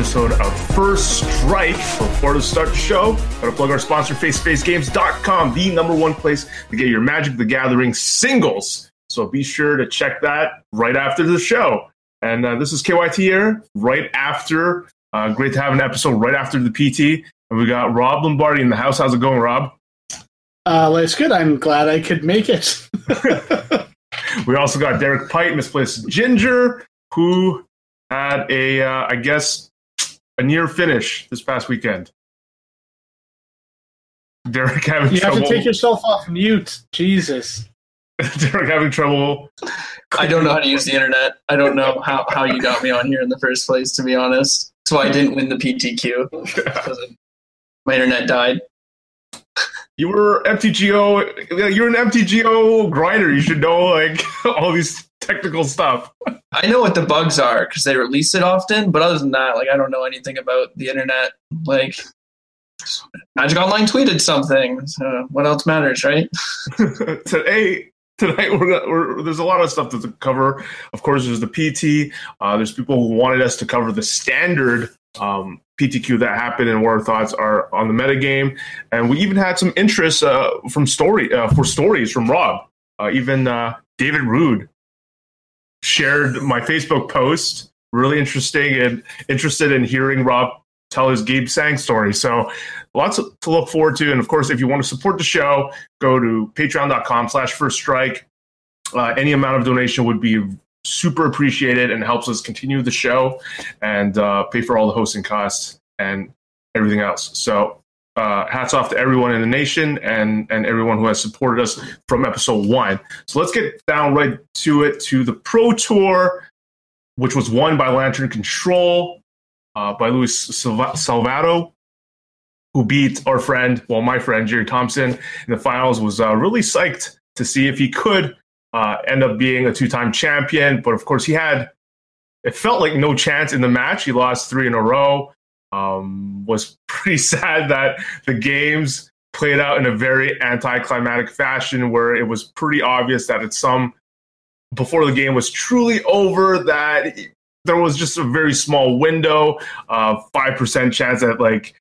live for another episode of First Strike. Before to start the show, gotta plug our sponsor, FaceToFaceGames.com, the number one place to get your Magic the Gathering singles. So be sure to check that right after the show. And uh, this is KYT here, right after. Uh, great to have an episode right after the PT. And we got Rob Lombardi in the house. How's it going, Rob? Uh, good. I'm glad I could make it. we also got Derek Pite, misplaced Ginger, who had a, uh, I guess, a near finish this past weekend. Derek having you trouble. have to take yourself off mute. Jesus. Derek having trouble. I don't know how to use the internet. I don't know how, how you got me on here in the first place, to be honest. That's why I didn't win the PTQ. because My internet died. You were MTGO. You're an MTGO grinder. You should know like all these technical stuff. I know what the bugs are because they release it often, but other than that, like I don't know anything about the internet. Like Magic Online tweeted something. So what else matters, right? Today, tonight we're, we're there's a lot of stuff to cover. Of course, there's the PT. Uh, there's people who wanted us to cover the standard um, PTQ that happened and what our thoughts are on the metagame. And we even had some interest uh, from story uh, for stories from Rob. Uh, even uh, David Rude shared my Facebook post. Really interesting and interested in hearing Rob tell his Gabe Sang story. So lots to look forward to. And of course, if you want to support the show, go to patreon.com slash first strike. Uh, any amount of donation would be super appreciated and helps us continue the show and uh, pay for all the hosting costs and everything else. So uh, hats off to everyone in the nation and and everyone who has supported us from episode one. So let's get down right to it to the Pro Tour, which was won by Lantern Control uh, by Luis Salvatto, who beat our friend, well, my friend Jerry Thompson in the finals. Was uh, really psyched to see if he could uh, end up being a two-time champion. But of course, he had it felt like no chance in the match. He lost three in a row. Um, was pretty sad that the games played out in a very anticlimactic fashion, where it was pretty obvious that at some before the game was truly over that there was just a very small window, uh, five percent chance that like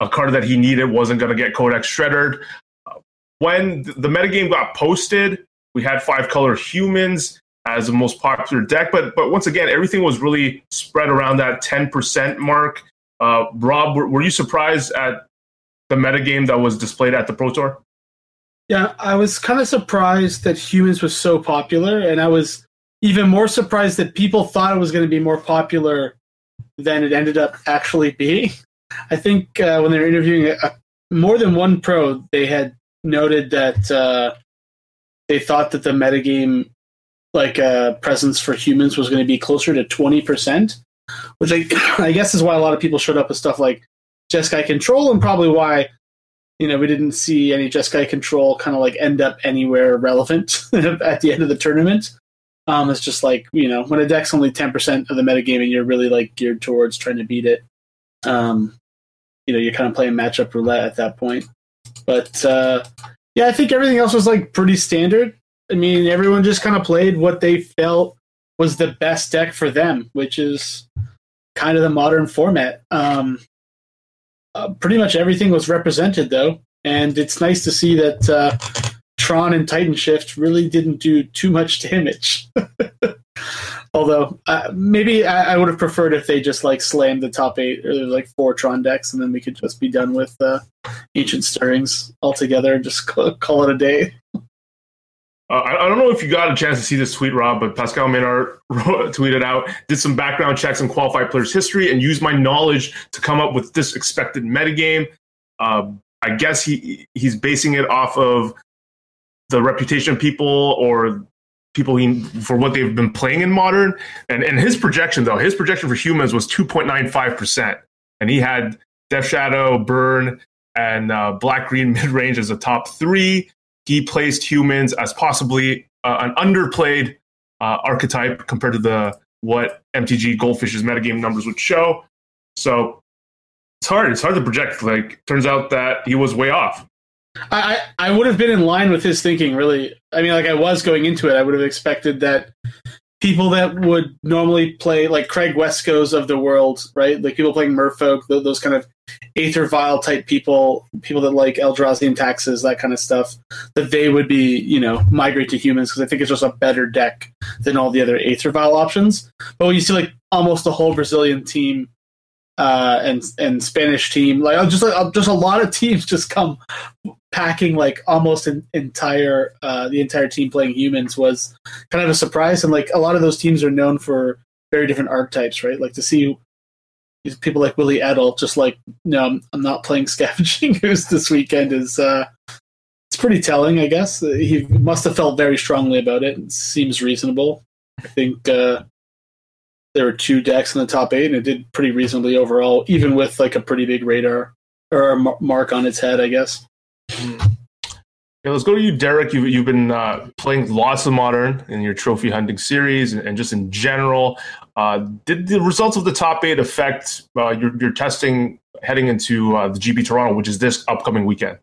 a card that he needed wasn't going to get Codex shredded. Uh, when the metagame got posted, we had five color humans as the most popular deck, but but once again, everything was really spread around that ten percent mark. Uh, Rob, were, were you surprised at the metagame that was displayed at the Pro Tour? Yeah, I was kind of surprised that humans was so popular, and I was even more surprised that people thought it was going to be more popular than it ended up actually being. I think uh, when they were interviewing a, more than one pro, they had noted that uh, they thought that the metagame like uh, presence for humans was going to be closer to twenty percent, which I, I guess is why a lot of people showed up with stuff like Jeskai Control, and probably why you know we didn't see any Jeskai Control kind of like end up anywhere relevant at the end of the tournament. Um, it's just like you know when a deck's only ten percent of the metagame and you're really like geared towards trying to beat it. Um, you know you're kind of playing matchup roulette at that point. But uh, yeah, I think everything else was like pretty standard. I mean, everyone just kind of played what they felt was the best deck for them, which is kind of the modern format. Um, uh, pretty much everything was represented though, and it's nice to see that uh, Tron and Titan Shift really didn't do too much damage. Although uh, maybe I, I, would have preferred if they just like slammed the top eight or like four Tron decks, and then we could just be done with uh, Ancient Stirrings altogether and just call, call it a day. Uh, I, I, don't know if you got a chance to see this tweet, Rob, but Pascal Maynard tweeted out, did some background checks on qualified players' history and used my knowledge to come up with this expected metagame. Uh, I guess he he's basing it off of the reputation of people or people he, for what they've been playing in modern. And, and his projection, though, his projection for humans was 2.95%. And he had Death Shadow, Burn, and uh, Black Green mid range as a top three he placed humans as possibly uh, an underplayed uh, archetype compared to the what MTG Goldfish's metagame numbers would show. So it's hard. It's hard to project. Like, turns out that he was way off. I, I would have been in line with his thinking, really. I mean, like I was going into it, I would have expected that people that would normally play like Craig Wescoe's of the world, right? Like people playing Merfolk, those kind of Aether Vial type people, people that like Eldrazi and taxes, that kind of stuff, that they would be, you know, migrate to humans because I think it's just a better deck than all the other Aether Vial options. But when you see like almost the whole Brazilian team uh, and and Spanish team, like just like just a lot of teams just come packing like almost an entire uh, the entire team playing humans was kind of a surprise and like a lot of those teams are known for very different archetypes right like to see these people like willy edel just like no I'm, I'm not playing scavenging ooze this weekend is uh it's pretty telling i guess. He must have felt very strongly about it, it seems reasonable. I think uh there were two decks in the top eight and it did pretty reasonably overall even with like a pretty big radar or a mark on its head i guess yeah, let's go to you, Derek. You've, you've been uh, playing lots of modern in your trophy hunting series and, and just in general. Uh, did the results of the top eight affect uh, your, your testing heading into uh, the GP Toronto, which is this upcoming weekend?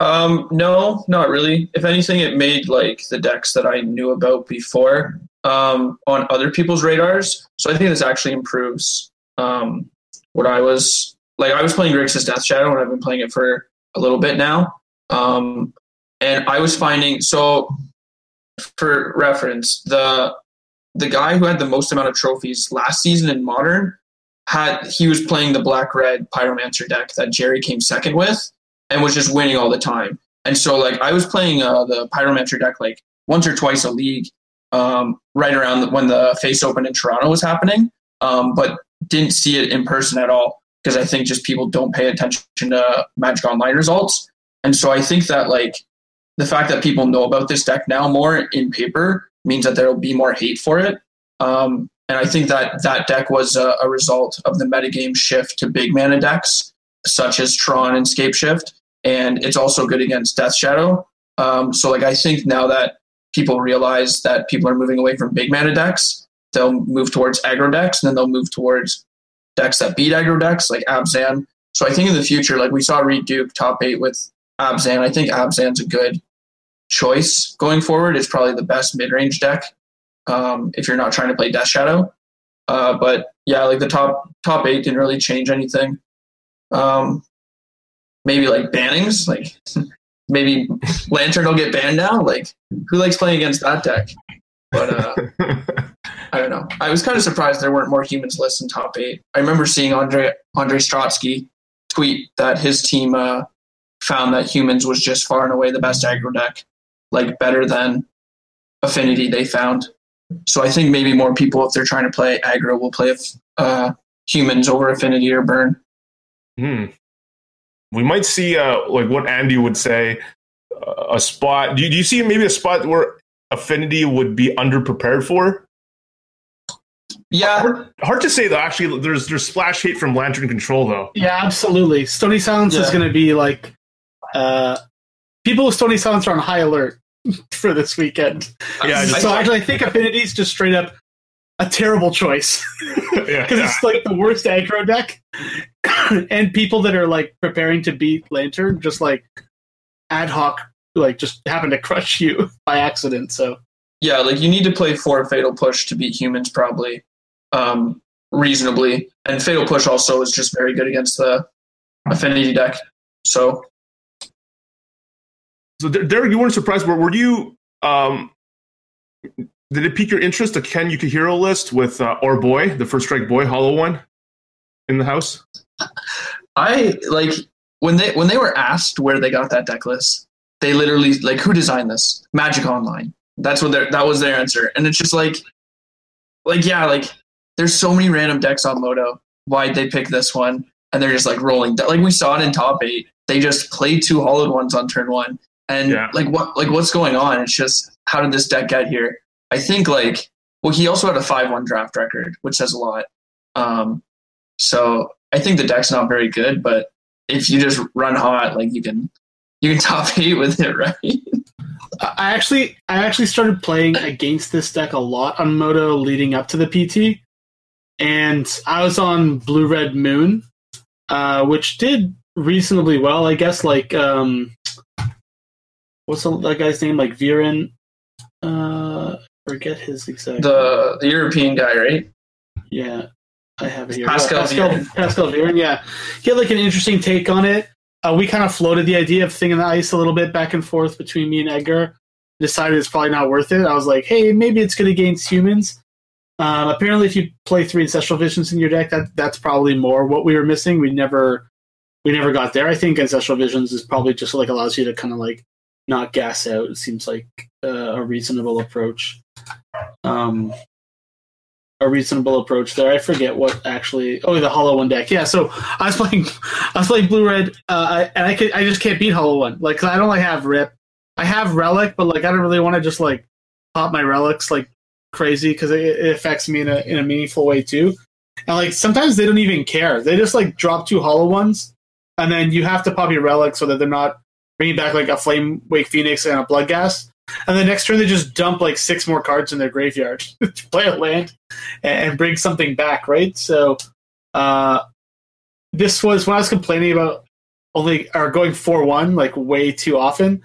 Um, no, not really. If anything, it made like the decks that I knew about before um, on other people's radars. So I think this actually improves um, what I was like. I was playing Grixis Death Shadow, and I've been playing it for a little bit now. Um, and I was finding so for reference, the the guy who had the most amount of trophies last season in modern had he was playing the black red pyromancer deck that Jerry came second with and was just winning all the time. And so like I was playing uh, the pyromancer deck like once or twice a league um, right around when the face open in Toronto was happening, um, but didn't see it in person at all because I think just people don't pay attention to Magic Online results. And so I think that like the fact that people know about this deck now more in paper means that there'll be more hate for it. Um, and I think that that deck was a, a, result of the metagame shift to big mana decks such as Tron and Scape Shift. And it's also good against Death Shadow. Um, so like I think now that people realize that people are moving away from big mana decks, they'll move towards aggro decks and then they'll move towards decks that beat aggro decks like Abzan. So I think in the future, like we saw Reed Duke top eight with Abzan. I think Abzan's a good choice going forward. It's probably the best mid range deck um, if you're not trying to play Death Shadow. Uh, but yeah, like the top top eight didn't really change anything. Um, maybe like bannings, like maybe Lantern will get banned now. Like who likes playing against that deck? But uh, I don't know. I was kind of surprised there weren't more humans lists in top eight. I remember seeing Andre Andre Strotsky tweet that his team uh, found that humans was just far and away the best aggro deck, like better than affinity they found. So I think maybe more people, if they're trying to play aggro, will play uh, humans over affinity or burn. Hmm. We might see, uh, like what Andy would say, uh, a spot. Do you, do you see maybe a spot where affinity would be underprepared for? Yeah, hard, hard, to say though. Actually, there's there's splash hate from Lantern Control though. Yeah, absolutely. Stony Silence yeah. is going to be like uh, people with Stony Silence are on high alert for this weekend. Yeah, so I, actually, I think Affinity is just straight up a terrible choice because yeah, yeah. it's like the worst aggro deck, and people that are like preparing to beat Lantern just like ad hoc like just happen to crush you by accident. So yeah, like you need to play four Fatal Push to beat humans probably um, reasonably, and Fatal Push also is just very good against the Affinity deck. So so Derek, you weren't surprised, but were you? Um, did it pique your interest? A Ken Yukihiro list with uh, boy, the first strike boy, hollow one, in the house. I like when they when they were asked where they got that deck list. They literally like who designed this? Magic Online. That's what their that was their answer, and it's just like, like yeah, like there's so many random decks on Moto. Why'd they pick this one? And they're just like rolling. Like we saw it in top eight. They just played two hollowed ones on turn one, and yeah. like what like what's going on? It's just how did this deck get here? I think like well he also had a five one draft record, which says a lot. Um, so I think the deck's not very good, but if you just run hot, like you can you can top eight with it, right? I actually I actually started playing against this deck a lot on Moto leading up to the PT, and I was on Blue Red Moon, uh, which did reasonably well, I guess. Like um, what's the, that guy's name? Like Vieren. Uh, forget his exact. The the European guy, right? Yeah, I have it here. Pascal Pascal, Vieren. Pascal Vieren, yeah. He had like an interesting take on it. Uh, we kind of floated the idea of thing in the ice a little bit back and forth between me and Edgar. Decided it's probably not worth it. I was like, hey, maybe it's good against humans. Um, apparently, if you play three ancestral visions in your deck, that that's probably more what we were missing. We never we never got there. I think ancestral visions is probably just like allows you to kind of like not gas out. It seems like uh, a reasonable approach. Um, a reasonable approach there. I forget what actually. Oh, the Hollow One deck. Yeah. So I was playing, I was playing Blue Red, uh, and I could, I just can't beat Hollow One. Like I don't like have Rip. I have Relic, but like I don't really want to just like pop my relics like crazy because it, it affects me in a in a meaningful way too. And like sometimes they don't even care. They just like drop two Hollow Ones, and then you have to pop your relic so that they're not bringing back like a Flame Wake Phoenix and a Bloodghast. And the next turn they just dump like six more cards in their graveyard play a land and bring something back, right? So uh, this was when I was complaining about only or going four one like way too often.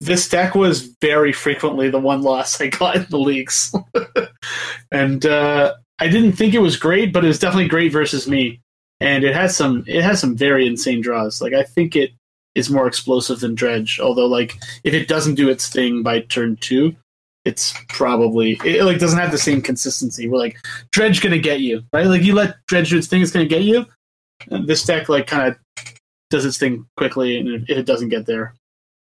This deck was very frequently the one loss I got in the leagues, and uh, I didn't think it was great, but it was definitely great versus me. And it has some it has some very insane draws. Like I think it is more explosive than Dredge. Although like if it doesn't do its thing by turn two, it's probably it like doesn't have the same consistency. We're like Dredge gonna get you, right? Like you let Dredge do its thing, it's gonna get you. And this deck like kind of does its thing quickly, and if it doesn't get there,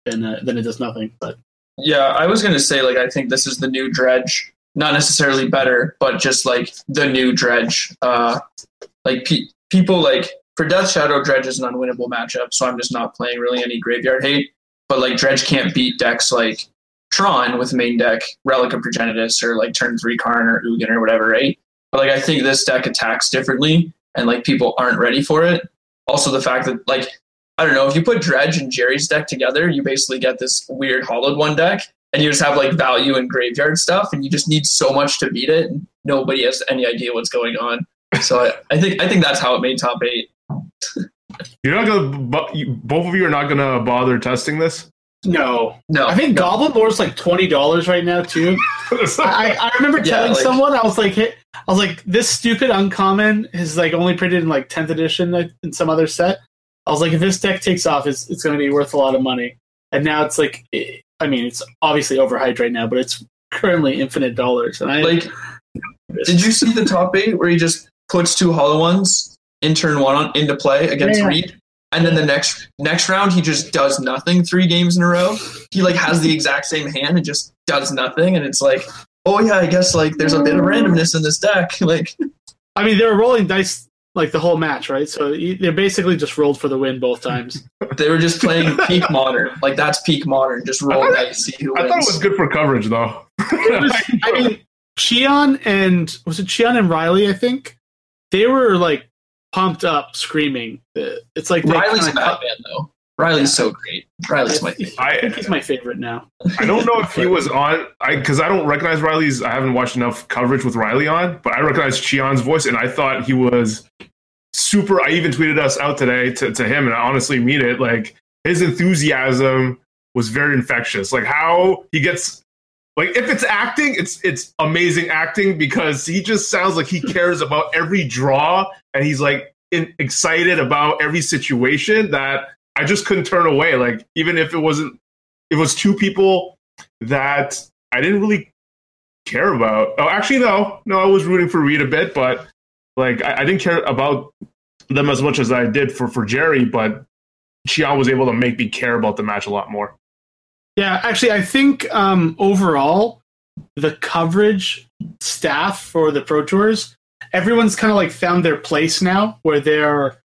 then uh, then it does nothing. But Yeah, I was gonna say like I think this is the new dredge. Not necessarily better, but just like the new dredge. Uh, like pe- people like for Death Shadow, dredge is an unwinnable matchup, so I'm just not playing really any graveyard hate. But like dredge can't beat decks like Tron with main deck Relic of Progenitus or like turn three Karn or Ugin or whatever, right? But like I think this deck attacks differently, and like people aren't ready for it. Also, the fact that like I don't know if you put Dredge and Jerry's deck together, you basically get this weird hollowed one deck, and you just have like value and graveyard stuff, and you just need so much to beat it. Nobody has any idea what's going on. So I, I think I think that's how it made top eight. You're not gonna. Both of you are not gonna bother testing this. no, No, I think no. Goblin Lore is like twenty dollars right now too. I, I remember Yeah, telling like- someone I was like, hey, I was like, this stupid uncommon is like only printed in like tenth edition in some other set. I was like, if this deck takes off, it's it's going to be worth a lot of money. And now it's like, it, I mean, it's obviously overhyped right now, but it's currently infinite dollars. And I like Did you see the top eight where he just puts two hollow ones in turn one on, into play against Yeah. Reed? And then the next next round he just does nothing three games in a row. He like has the exact same hand and just does nothing and it's like, oh yeah, I guess like there's a bit of randomness in this deck. Like I mean, they were rolling dice like the whole match, right? So you- they basically just rolled for the win both times. they were just playing peak modern. Like that's peak modern. Just roll dice, see who I thought it was good for coverage, though. It was, I mean, Cheon and was it Cheon and Riley? I think they were like pumped up, screaming. It's like Riley's a kinda- Batman though. Riley's so great. Riley's my favorite. I I think he's my favorite now. I don't know if he was on, I because I don't recognize Riley's. I haven't watched enough coverage with Riley on, but I recognize Chion's voice, and I thought he was super. I even tweeted us out today to, to him, and I honestly mean it. Like his enthusiasm was very infectious. Like how he gets. Like if it's acting, it's it's amazing acting because he just sounds like he cares about every draw and he's like in, excited about every situation that I just couldn't turn away. Like even if it wasn't, it was two people that I didn't really care about. Oh, actually, no, no, I was rooting for Reed a bit, but like I, I didn't care about them as much as I did for for Jerry. But Chian was able to make me care about the match a lot more. Yeah, actually, I think um, overall the coverage staff for the Pro Tours, everyone's kind of like found their place now, where they're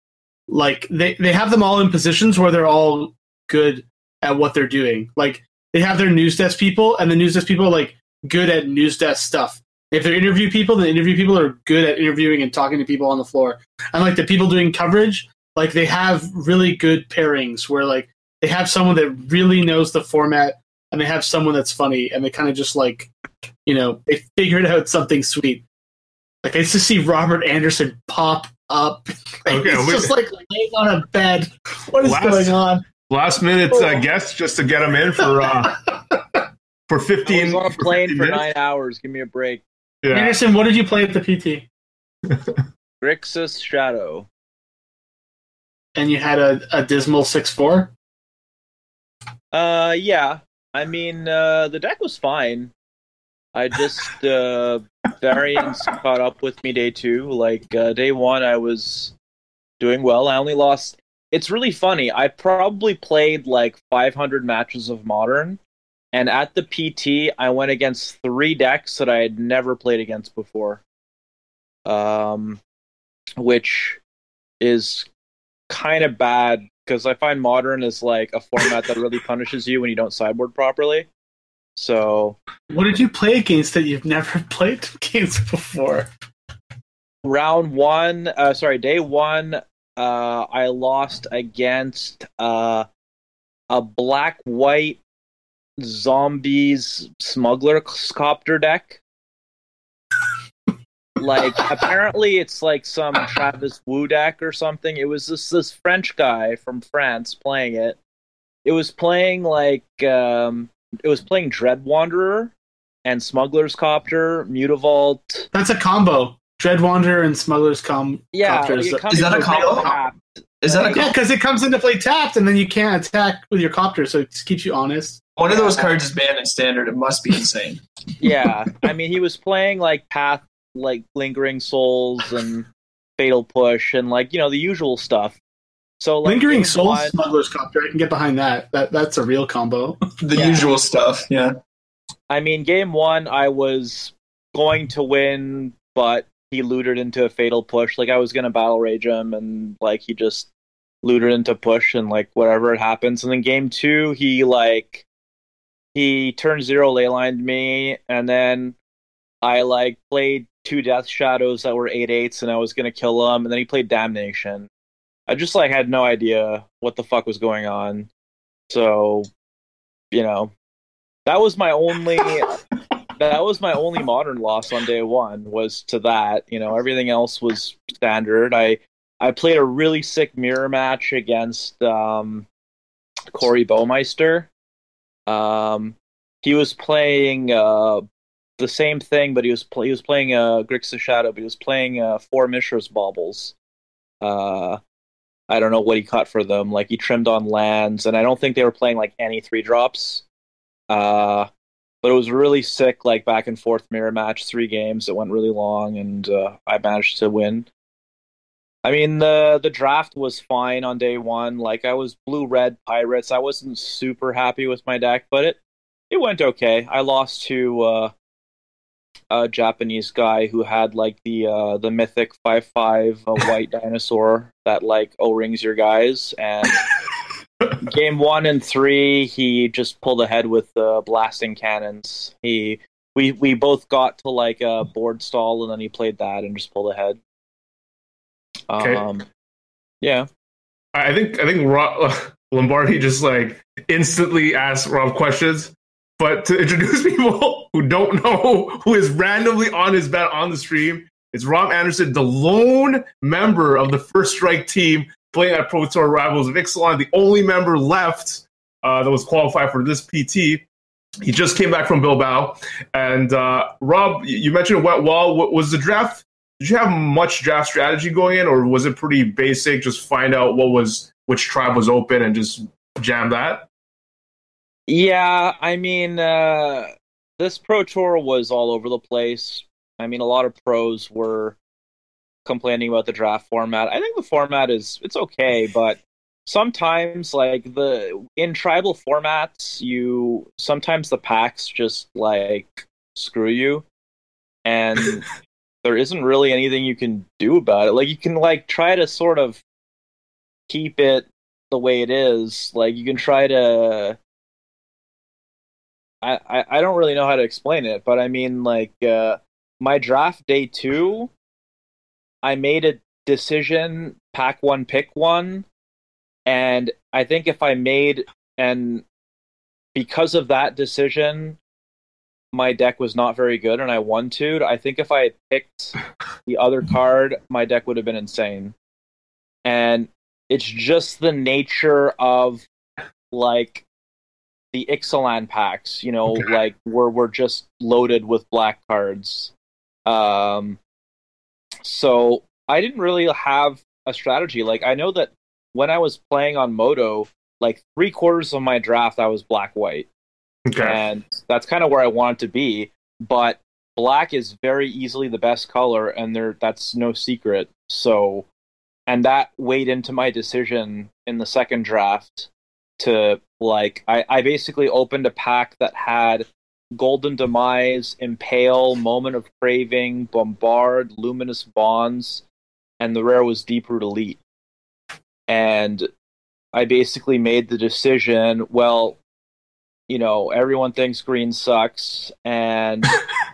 like they they have them all in positions where they're all good at what they're doing. Like they have their news desk people, and the news desk people are like good at news desk stuff. If they're interview people, the interview people are good at interviewing and talking to people on the floor. And like the people doing coverage, like they have really good pairings where like they have someone that really knows the format and they have someone that's funny and they kind of just like you know they figured out something sweet like i used to see robert anderson pop up like, Okay, it's we- just like laying on a bed what is Last- going on Last minute uh, guest just to get him in for uh, for I 15 was on a for plane 15 for nine hours. Give me a break. Yeah. Anderson, what did you play at the PT? Grixis Shadow. And you had a, a dismal six four. Uh, yeah. I mean, uh, the deck was fine. I just uh, variance caught up with me day two. Like uh, day one, I was doing well. I only lost. It's really funny. I probably played like 500 matches of Modern, and at the PT, I went against three decks that I had never played against before. Um, which is kind of bad because I find Modern is like a format that really punishes you when you don't sideboard properly. So What did you play against that you've never played against before? round one, uh, sorry, day one, uh, I lost against uh, a black white zombies smuggler copter deck. Like apparently it's like some Travis Wudak or something. It was this this French guy from France playing it. It was playing like um, it was playing Dread Wanderer and Smuggler's Copter, Mutavault, That's a combo. Dread Wanderer and Smuggler's Com. Yeah, Copters. like, it comes Is that a combo? tapped. Is that a Yeah, because it comes into play tapped, and then you can't attack with your copter, so it just keeps you honest. one of those cards is banned in standard? It must be insane. Yeah, I mean, he was playing like Path, like Lingering Souls and Fatal Push, and like you know the usual stuff. So like, Lingering Souls, one- Smuggler's Copter. I can get behind that. That that's a real combo. The Yeah. usual stuff. Yeah. I mean, game one, I was going to win, but he looted into a fatal push. Like I was gonna battle rage him, and like he just looted into push, and like whatever it happens. And then game two, he like he turned zero leylined me, and then I like played two death shadows that were eight eights, and I was gonna kill him. And then he played damnation. I just like had no idea what the fuck was going on. So, you know, that was my only that was my only modern loss on day one was to that you know everything else was standard i i played a really sick mirror match against um corey baumeister um he was playing uh the same thing but he was he was playing uh grixis shadow but he was playing uh four mishra's baubles. Uh i don't know what he cut for them. Like he trimmed on lands and i don't think they were playing like any three drops. Uh but it was really sick like back and forth mirror match three games. It went really long and uh, i managed to win. I mean the the draft was fine on day one. Like i was blue red pirates. I wasn't super happy with my deck but it it went okay. I lost to uh a japanese guy who had like the uh the mythic 5-5 uh, white dinosaur that like o-rings your guys and game one and three, he just pulled ahead with the blasting cannons. He we we both got to like a board stall, and then he played that and just pulled ahead. Okay. Um, yeah, I think I think Rob, Lombardi just like instantly asked Rob questions. But to introduce people who don't know who is randomly on his bet on the stream, it's Rob Anderson, the lone member of the First Strike team playing at Pro Tour Rivals of Ixalan, the only member left uh, that was qualified for this PT. He just came back from Bilbao. And uh, Rob, you mentioned it went well. Was the draft? Did you have much draft strategy going in, or was it pretty basic? Just find out what was which tribe was open and just jam that. yeah. I mean, uh, this pro tour was all over the place. I mean, a lot of pros were complaining about the draft format. I think the format is it's okay, but sometimes like the in tribal formats, you sometimes the packs just like screw you, and there isn't really anything you can do about it. Like you can like try to sort of keep it the way it is. Like you can try to. I, I, I don't really know how to explain it, but I mean, like, uh, my draft day two, I made a decision, pack one, pick one, and I think if I made and because of that decision, my deck was not very good, and I won two. I think if I had picked the other card, my deck would have been insane. And it's just the nature of like the Ixalan packs, you know, Okay. like were were just loaded with black cards. Um, so I didn't really have a strategy. Like I know that when I was playing on Moto, like three quarters of my draft I was black white, Okay. and that's kind of where I wanted to be. But black is very easily the best color, and there that's no secret. So, and that weighed into my decision in the second draft to like I, I basically opened a pack that had Golden Demise, Impale, Moment of Craving, Bombard, Luminous Bonds, and the rare was Deep Root Elite. And I basically made the decision, well, you know, everyone thinks green sucks, and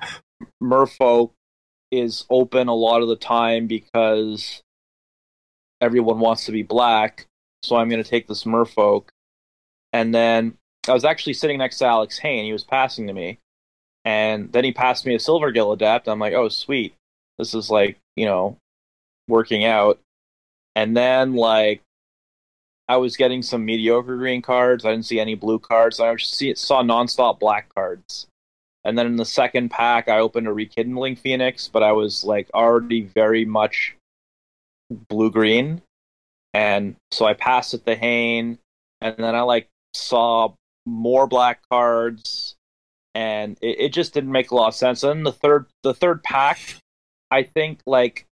Merfolk is open a lot of the time because everyone wants to be black. So I'm going to take this Merfolk. And then I was actually sitting next to Alex Hayne. He was passing to me. And then he passed me a Silver Gill Adept. I'm like, oh, sweet. This is like, you know, working out. And then, like, I was getting some mediocre green cards. I didn't see any blue cards. I just saw nonstop black cards. And then in the second pack, I opened a Rekindling Phoenix, but I was like already very much blue green. And so I passed it to Hayne, and then I like saw more black cards, and it, it just didn't make a lot of sense. And the third, the third pack, I think like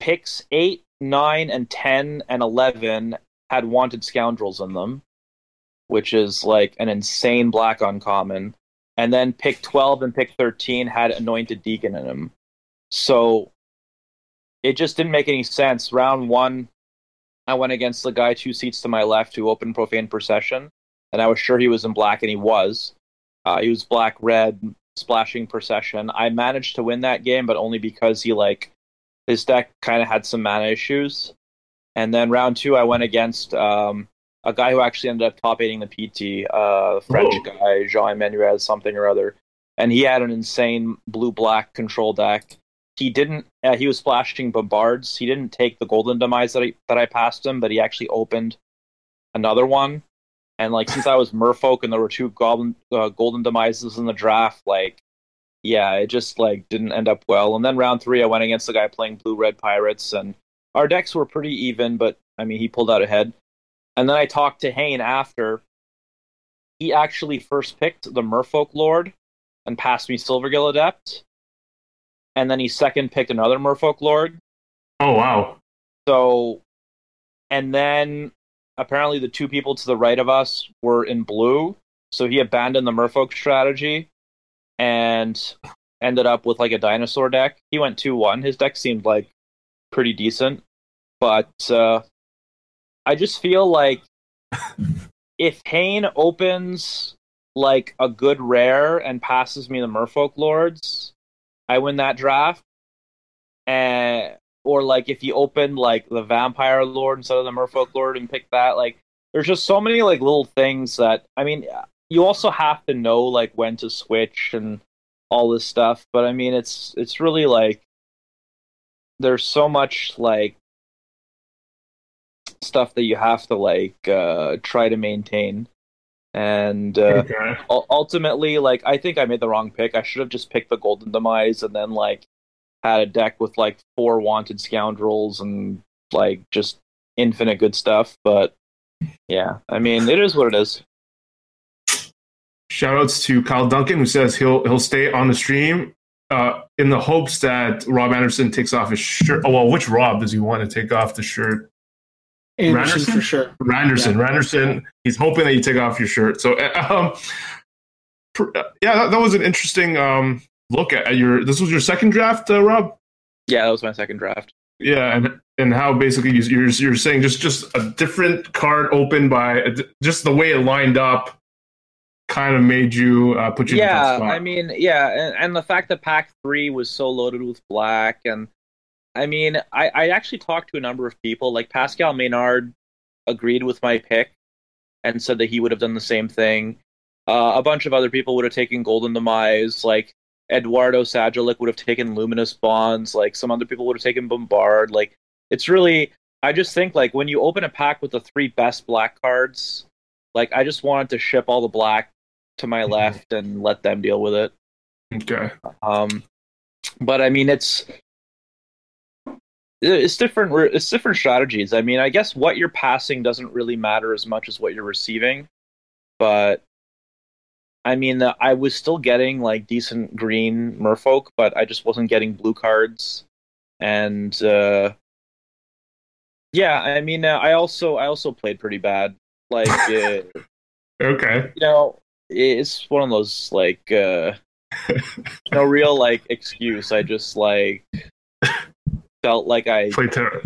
picks eight, nine, and ten and eleven had wanted scoundrels in them, which is like an insane black uncommon. And then pick 12 and pick 13 had anointed deacon in them. So it just didn't make any sense. Round one, I went against the guy two seats to my left who opened Profane Procession, and I was sure he was in black, and he was. Uh, he was black red, splashing Procession. I managed to win that game, but only because he like his deck kind of had some mana issues. And then round two, I went against um, a guy who actually ended up top eighting the PT, uh, French Whoa. guy, Jean Emmanuel something or other. And he had an insane blue black control deck. He didn't. Uh, he was flashing bombards. He didn't take the golden demise that I that I passed him, but he actually opened another one. And like since I was Merfolk and there were two goblin uh, golden demises in the draft, like yeah, it just like didn't end up well. And then round three, I went against the guy playing blue red pirates, and our decks were pretty even, but I mean he pulled out ahead. And then I talked to Hayne after. He actually first picked the Merfolk Lord and passed me Silvergill Adept. And then he second picked another Merfolk Lord. oh wow. So, and then apparently the two people to the right of us were in blue. So he abandoned the Merfolk strategy and ended up with like a dinosaur deck. He went 2 1. His deck seemed like pretty decent. But uh, I just feel like if Hayne opens like a good rare and passes me the Merfolk Lords, I win that draft. And or like if you open like the Vampire Lord instead of the Merfolk Lord and pick that, like there's just so many like little things that I mean you also have to know like when to switch and all this stuff. But I mean it's it's really like there's so much like stuff that you have to like uh try to maintain and uh okay. ultimately like i think i made the wrong pick i should have just picked the golden demise and then like had a deck with like four wanted scoundrels and like just infinite good stuff but yeah i mean it is what it is Shout outs to Kyle Duncan who says he'll he'll stay on the stream uh, in the hopes that Rob Anderson takes off his shirt. Oh well, which Rob does he want to take off the shirt? Anderson Randerson? for sure. Randerson. Yeah. Randerson. He's hoping that you take off your shirt. So, uh, um, uh, yeah, that, that was an interesting um, look at, at your. This was your second draft, uh, Rob. yeah that was my second draft Yeah, and and how basically you- you're you're saying just just a different card opened by just the way it lined up, kind of made you uh, put you in a yeah spot. i mean yeah and, and the fact that pack three was so loaded with black and i mean I, I actually talked to a number of people. Like pascal maynard agreed with my pick and said that he would have done the same thing. Uh, a bunch of other people would have taken golden demise. Like eduardo sajgalik would have taken luminous bonds. Like some other people would have taken bombard. Like it's really i just think like when you open a pack with the three best black cards Like I just wanted to ship all the black to my left and let them deal with it. Okay. Um, but I mean, it's it's different. It's different strategies. I mean, I guess what you're passing doesn't really matter as much as what you're receiving. But I mean, I was still getting like decent green Merfolk, but I just wasn't getting blue cards. And uh, yeah, I mean, uh, I also I also played pretty bad. Like, uh, okay, you know, it's one of those like uh, no real like excuse. I just like felt like I played ter-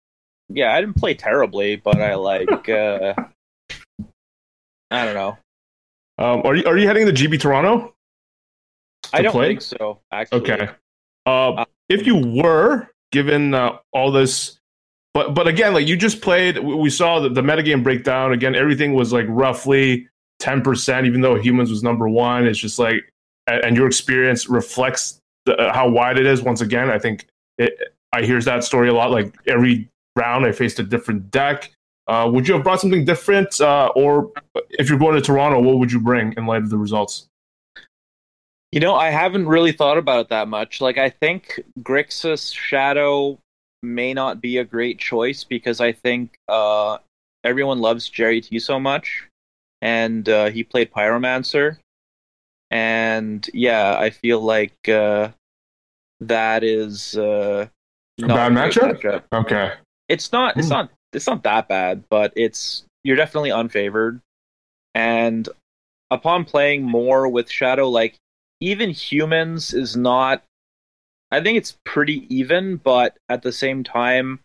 Yeah, I didn't play terribly, but I like uh I don't know. Um, are you are you heading to GP Toronto? I don't play? think so. Actually, Okay. Uh, if you were given uh, all this, but but again, like you just played, we saw the, the metagame breakdown. Again, everything was like roughly ten percent, even though humans was number one. It's just like, and, and your experience reflects the, uh, how wide it is. Once again, I think it, I hears that story a lot. Like every round, I faced a different deck. Uh, would you have brought something different, uh, or if you're going to Toronto, what would you bring in light of the results? You know, I haven't really thought about it that much. Like, I think Grixis Shadow may not be a great choice because I think uh, everyone loves Jerry T so much, and uh, he played Pyromancer, and yeah, I feel like uh, that is A bad great matchup? Okay. It's not. It's Hmm. not. It's not that bad, but it's you're definitely unfavored. And upon playing more with Shadow, like even humans is not. I think it's pretty even, but at the same time,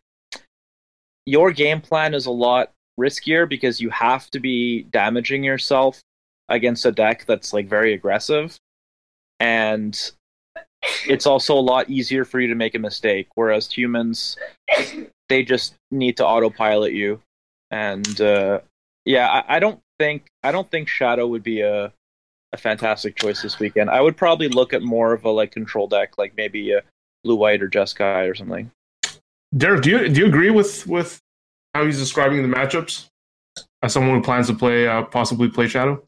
your game plan is a lot riskier because you have to be damaging yourself against a deck that's like very aggressive, and it's also a lot easier for you to make a mistake. Whereas humans, they just need to autopilot you, and uh, yeah, I, I don't think I don't think Shadow would be a a fantastic choice this weekend. I would probably look at more of a like control deck, like maybe a blue white or Jeskai or something. Derek, do you do you agree with with how he's describing the matchups as someone who plans to play uh, possibly play Shadow?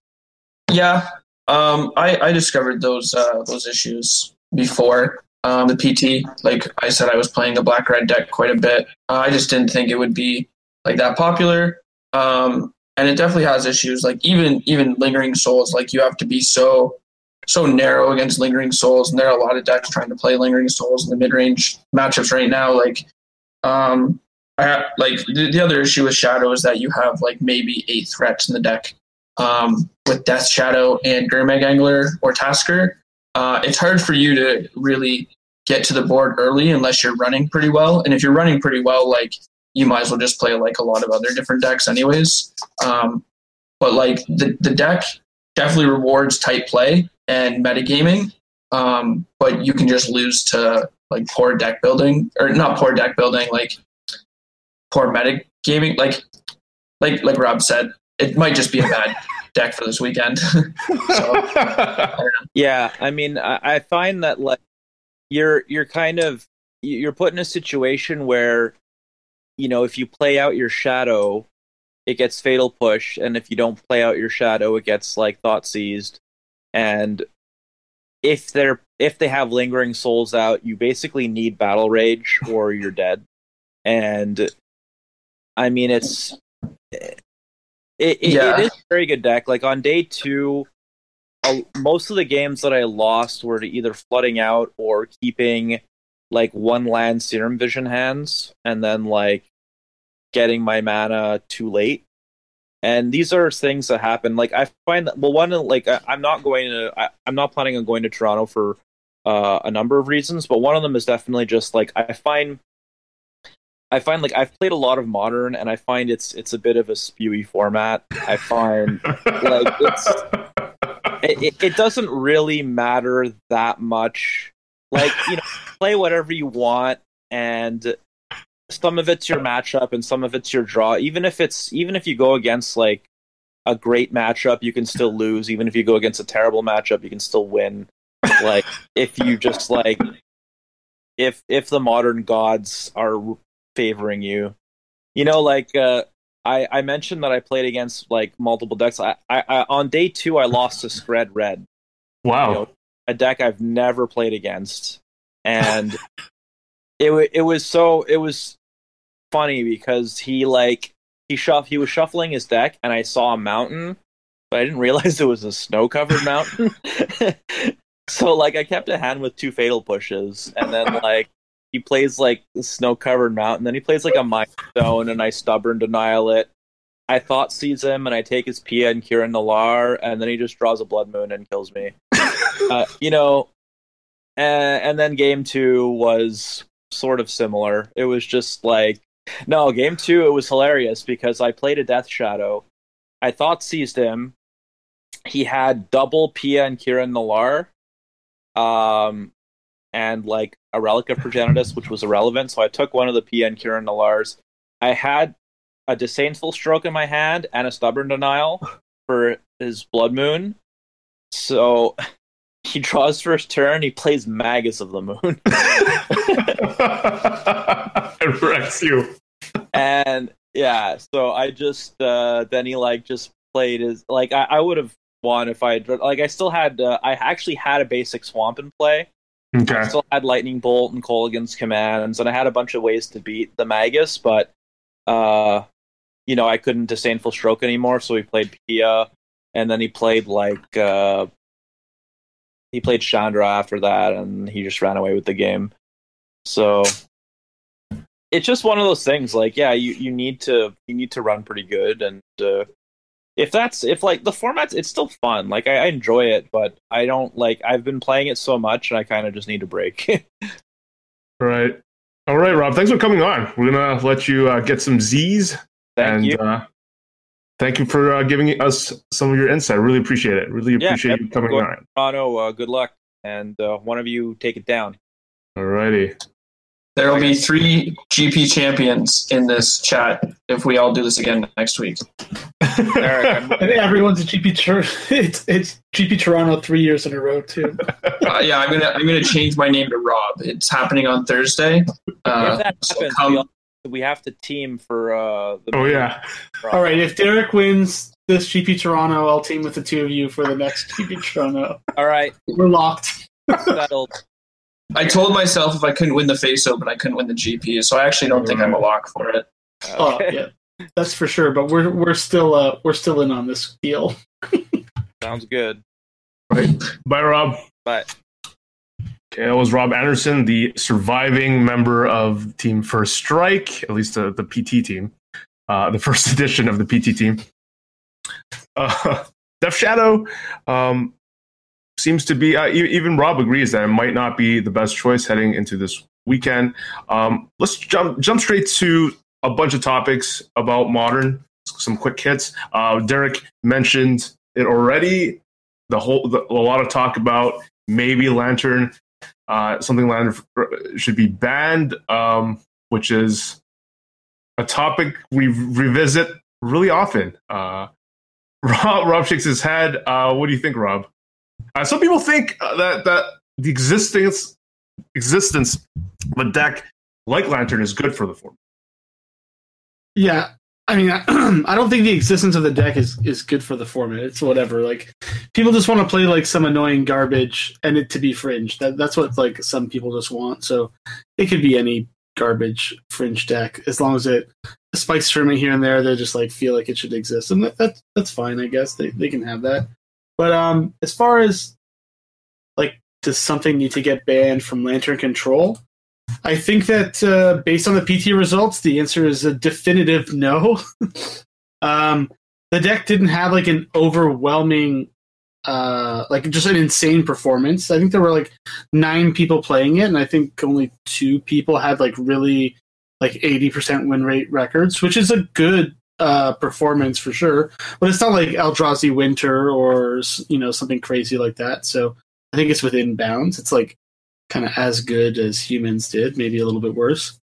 Yeah, um, I, I discovered those uh, those issues before um, the PT. Like I said, I was playing a black red deck quite a bit. Uh, I just didn't think it would be like that popular. Um, and it definitely has issues. Like even even lingering souls, like you have to be so so narrow against lingering souls, and there are a lot of decks trying to play lingering souls in the mid range matchups right now. Like um, I like the, the other issue with Shadow is that you have like maybe eight threats in the deck um, with Death Shadow and Gurmag Angler or Tasigur. Uh, it's hard for you to really get to the board early unless you're running pretty well. And if you're running pretty well, like you might as well just play like a lot of other different decks, anyways. Um, but like the the deck definitely rewards tight play and metagaming. Um, but you can just lose to like poor deck building or not poor deck building, like poor metagaming. Like like like Rob said, it might just be a bad deck for this weekend. so Yeah, I mean, I, I find that like you're you're kind of you're put in a situation where you know if you play out your shadow, it gets fatal push, and if you don't play out your shadow, it gets like thought seized, and if they're if they have lingering souls out, you basically need battle rage or you're dead, and I mean it's it, it, Yeah. it is a very good deck. Like on day two, uh, most of the games that I lost were to either flooding out or keeping like one land serum vision hands and then like getting my mana too late. And these are things that happen. Like I find that well, one like I, I'm not going to I, I'm not planning on going to Toronto for uh, a number of reasons, but one of them is definitely just like I find I find like I've played a lot of modern, and I find it's it's a bit of a spewy format. I find like it's it, it, it doesn't really matter that much. Like you know, play whatever you want, and some of it's your matchup, and some of it's your draw. Even if it's even if you go against like a great matchup, you can still lose. Even if you go against a terrible matchup, you can still win. Like if you just like if if the modern gods are favoring you, you know, like uh, I, I mentioned that I played against like multiple decks. I, I, I on day two I lost to Spread Red, Wow. you know, a deck I've never played against, and it it was so it was funny because he like he shuff he was shuffling his deck and I saw a mountain, but I didn't realize it was a snow covered mountain. so like I kept a hand with two fatal pushes, and then like he plays like snow covered mountain, then he plays like a mind stone, and I stubborn denial it. I Thoughtseize him, and I take his Pia and Kiran Nalaar, and then he just draws a blood moon and kills me. uh, you know, and, and then game two was sort of similar. It was just like no, game two it was hilarious because I played a Death Shadow. I Thoughtseized him. He had double Pia and Kiran Nalaar, um, and like a relic of Progenitus, which was irrelevant. So I took one of the PN Kiran Nalaars. I had a disdainful stroke in my hand and a stubborn denial for his blood moon. So he draws first turn. He plays Magus of the Moon, and wrecks you. and yeah. So I just uh, then he like just played his like I, I would have won if I like I still had uh, I actually had a basic swamp in play. I still had lightning bolt and Kolaghan's Commands, and I had a bunch of ways to beat the Magus, but uh, you know I couldn't disdainful stroke anymore, so he played Pia, and then he played like uh, he played Chandra after that, and he just ran away with the game. So it's just one of those things. Like, yeah, you, you need to you need to run pretty good, and uh, if that's if like the format's it's still fun. Like I, I enjoy it, but I don't like I've been playing it so much, and I kind of just need a break. All right. All right, Rob. Thanks for coming on. We're gonna let you uh, get some Z's. Thank and, you. Uh, thank you for uh, giving us some of your insight. Really appreciate it. Really appreciate yep, you coming on. Toronto, uh, good luck, and uh, one of you take it down. All righty. There will be three GP champions in this chat if we all do this again next week. I'm- think everyone's a GP. Tor- it's it's GP Toronto three years in a row too. Uh, yeah, I'm gonna I'm gonna change my name to Rob. It's happening on Thursday. if Uh, that so happens, come- we, all, we have to team for uh, the. oh yeah. All right, if Derek wins this GP Toronto, I'll team with the two of you for the next GP Toronto. All right, We're locked. settled. I told myself if I couldn't win the face open, I couldn't win the GP. So I actually don't think I'm a lock for it. Oh Okay. yeah, that's for sure. But we're we're still uh we're still in on this deal. Sounds good. Right. Bye, Rob. Bye. Okay, that was Rob Anderson, the surviving member of Team First Strike, at least the, the PT team, uh, the first edition of the PT team. Uh, Death Shadow um, seems to be, uh, even Rob agrees that it might not be the best choice heading into this weekend. Um, let's jump, jump straight to a bunch of topics about modern, some quick hits. Uh, Derek mentioned it already. The whole, the, a lot of talk about maybe Lantern uh, something Lantern should be banned, um, which is a topic we revisit really often. Uh, Rob, Rob shakes his head. Uh, what do you think, Rob? Uh, some people think uh, that that the existence existence of a deck like Lantern is good for the format. Yeah, I mean, I don't think the existence of the deck is is good for the format. It's whatever. Like people just want to play like some annoying garbage and it to be fringe. That that's what like some people just want. So it could be any garbage fringe deck as long as it spikes tournament here and there. They just like feel like it should exist, and that that's fine. I guess they they can have that. But um, as far as like does something need to get banned from Lantern Control? I think that uh, based on the PT results, the answer is a definitive no. um, the deck didn't have like an overwhelming, uh, like just an insane performance. I think there were like nine people playing it, and I think only two people had like really like eighty percent win rate records, which is a good uh, performance for sure. But it's not like Eldrazi Winter or you know something crazy like that. So I think it's within bounds. It's like kind of as good as humans did, maybe a little bit worse.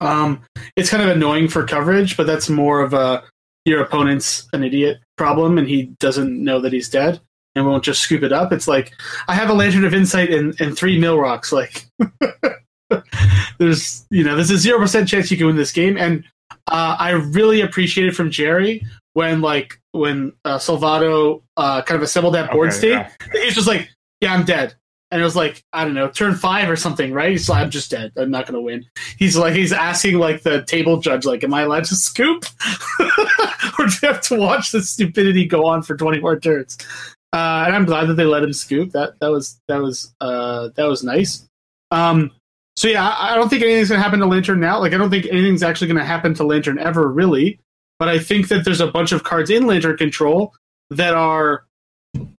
Um, it's kind of annoying for coverage, but that's more of a your opponent's an idiot problem, and he doesn't know that he's dead and won't just scoop it up. It's like I have a lantern of insight and, and three mill rocks. Like there's you know there's a zero percent chance you can win this game, and uh, I really appreciated from Jerry when like when uh, Salvatto uh, kind of assembled that board Okay, state. yeah. He's just like, "Yeah, I'm dead," and it was like, I don't know, turn five or something, right? He's like, "I'm just dead. I'm not going to win." He's like, he's asking like the table judge, like, "Am I allowed to scoop, or do you have to watch this stupidity go on for 24 turns?" Uh, and I'm glad that they let him scoop. That that was that was uh, that was nice. Um, so yeah, I, don't think anything's gonna happen to Lantern now. Like I don't think anything's actually gonna happen to Lantern ever, really. But I think that there's a bunch of cards in Lantern Control that are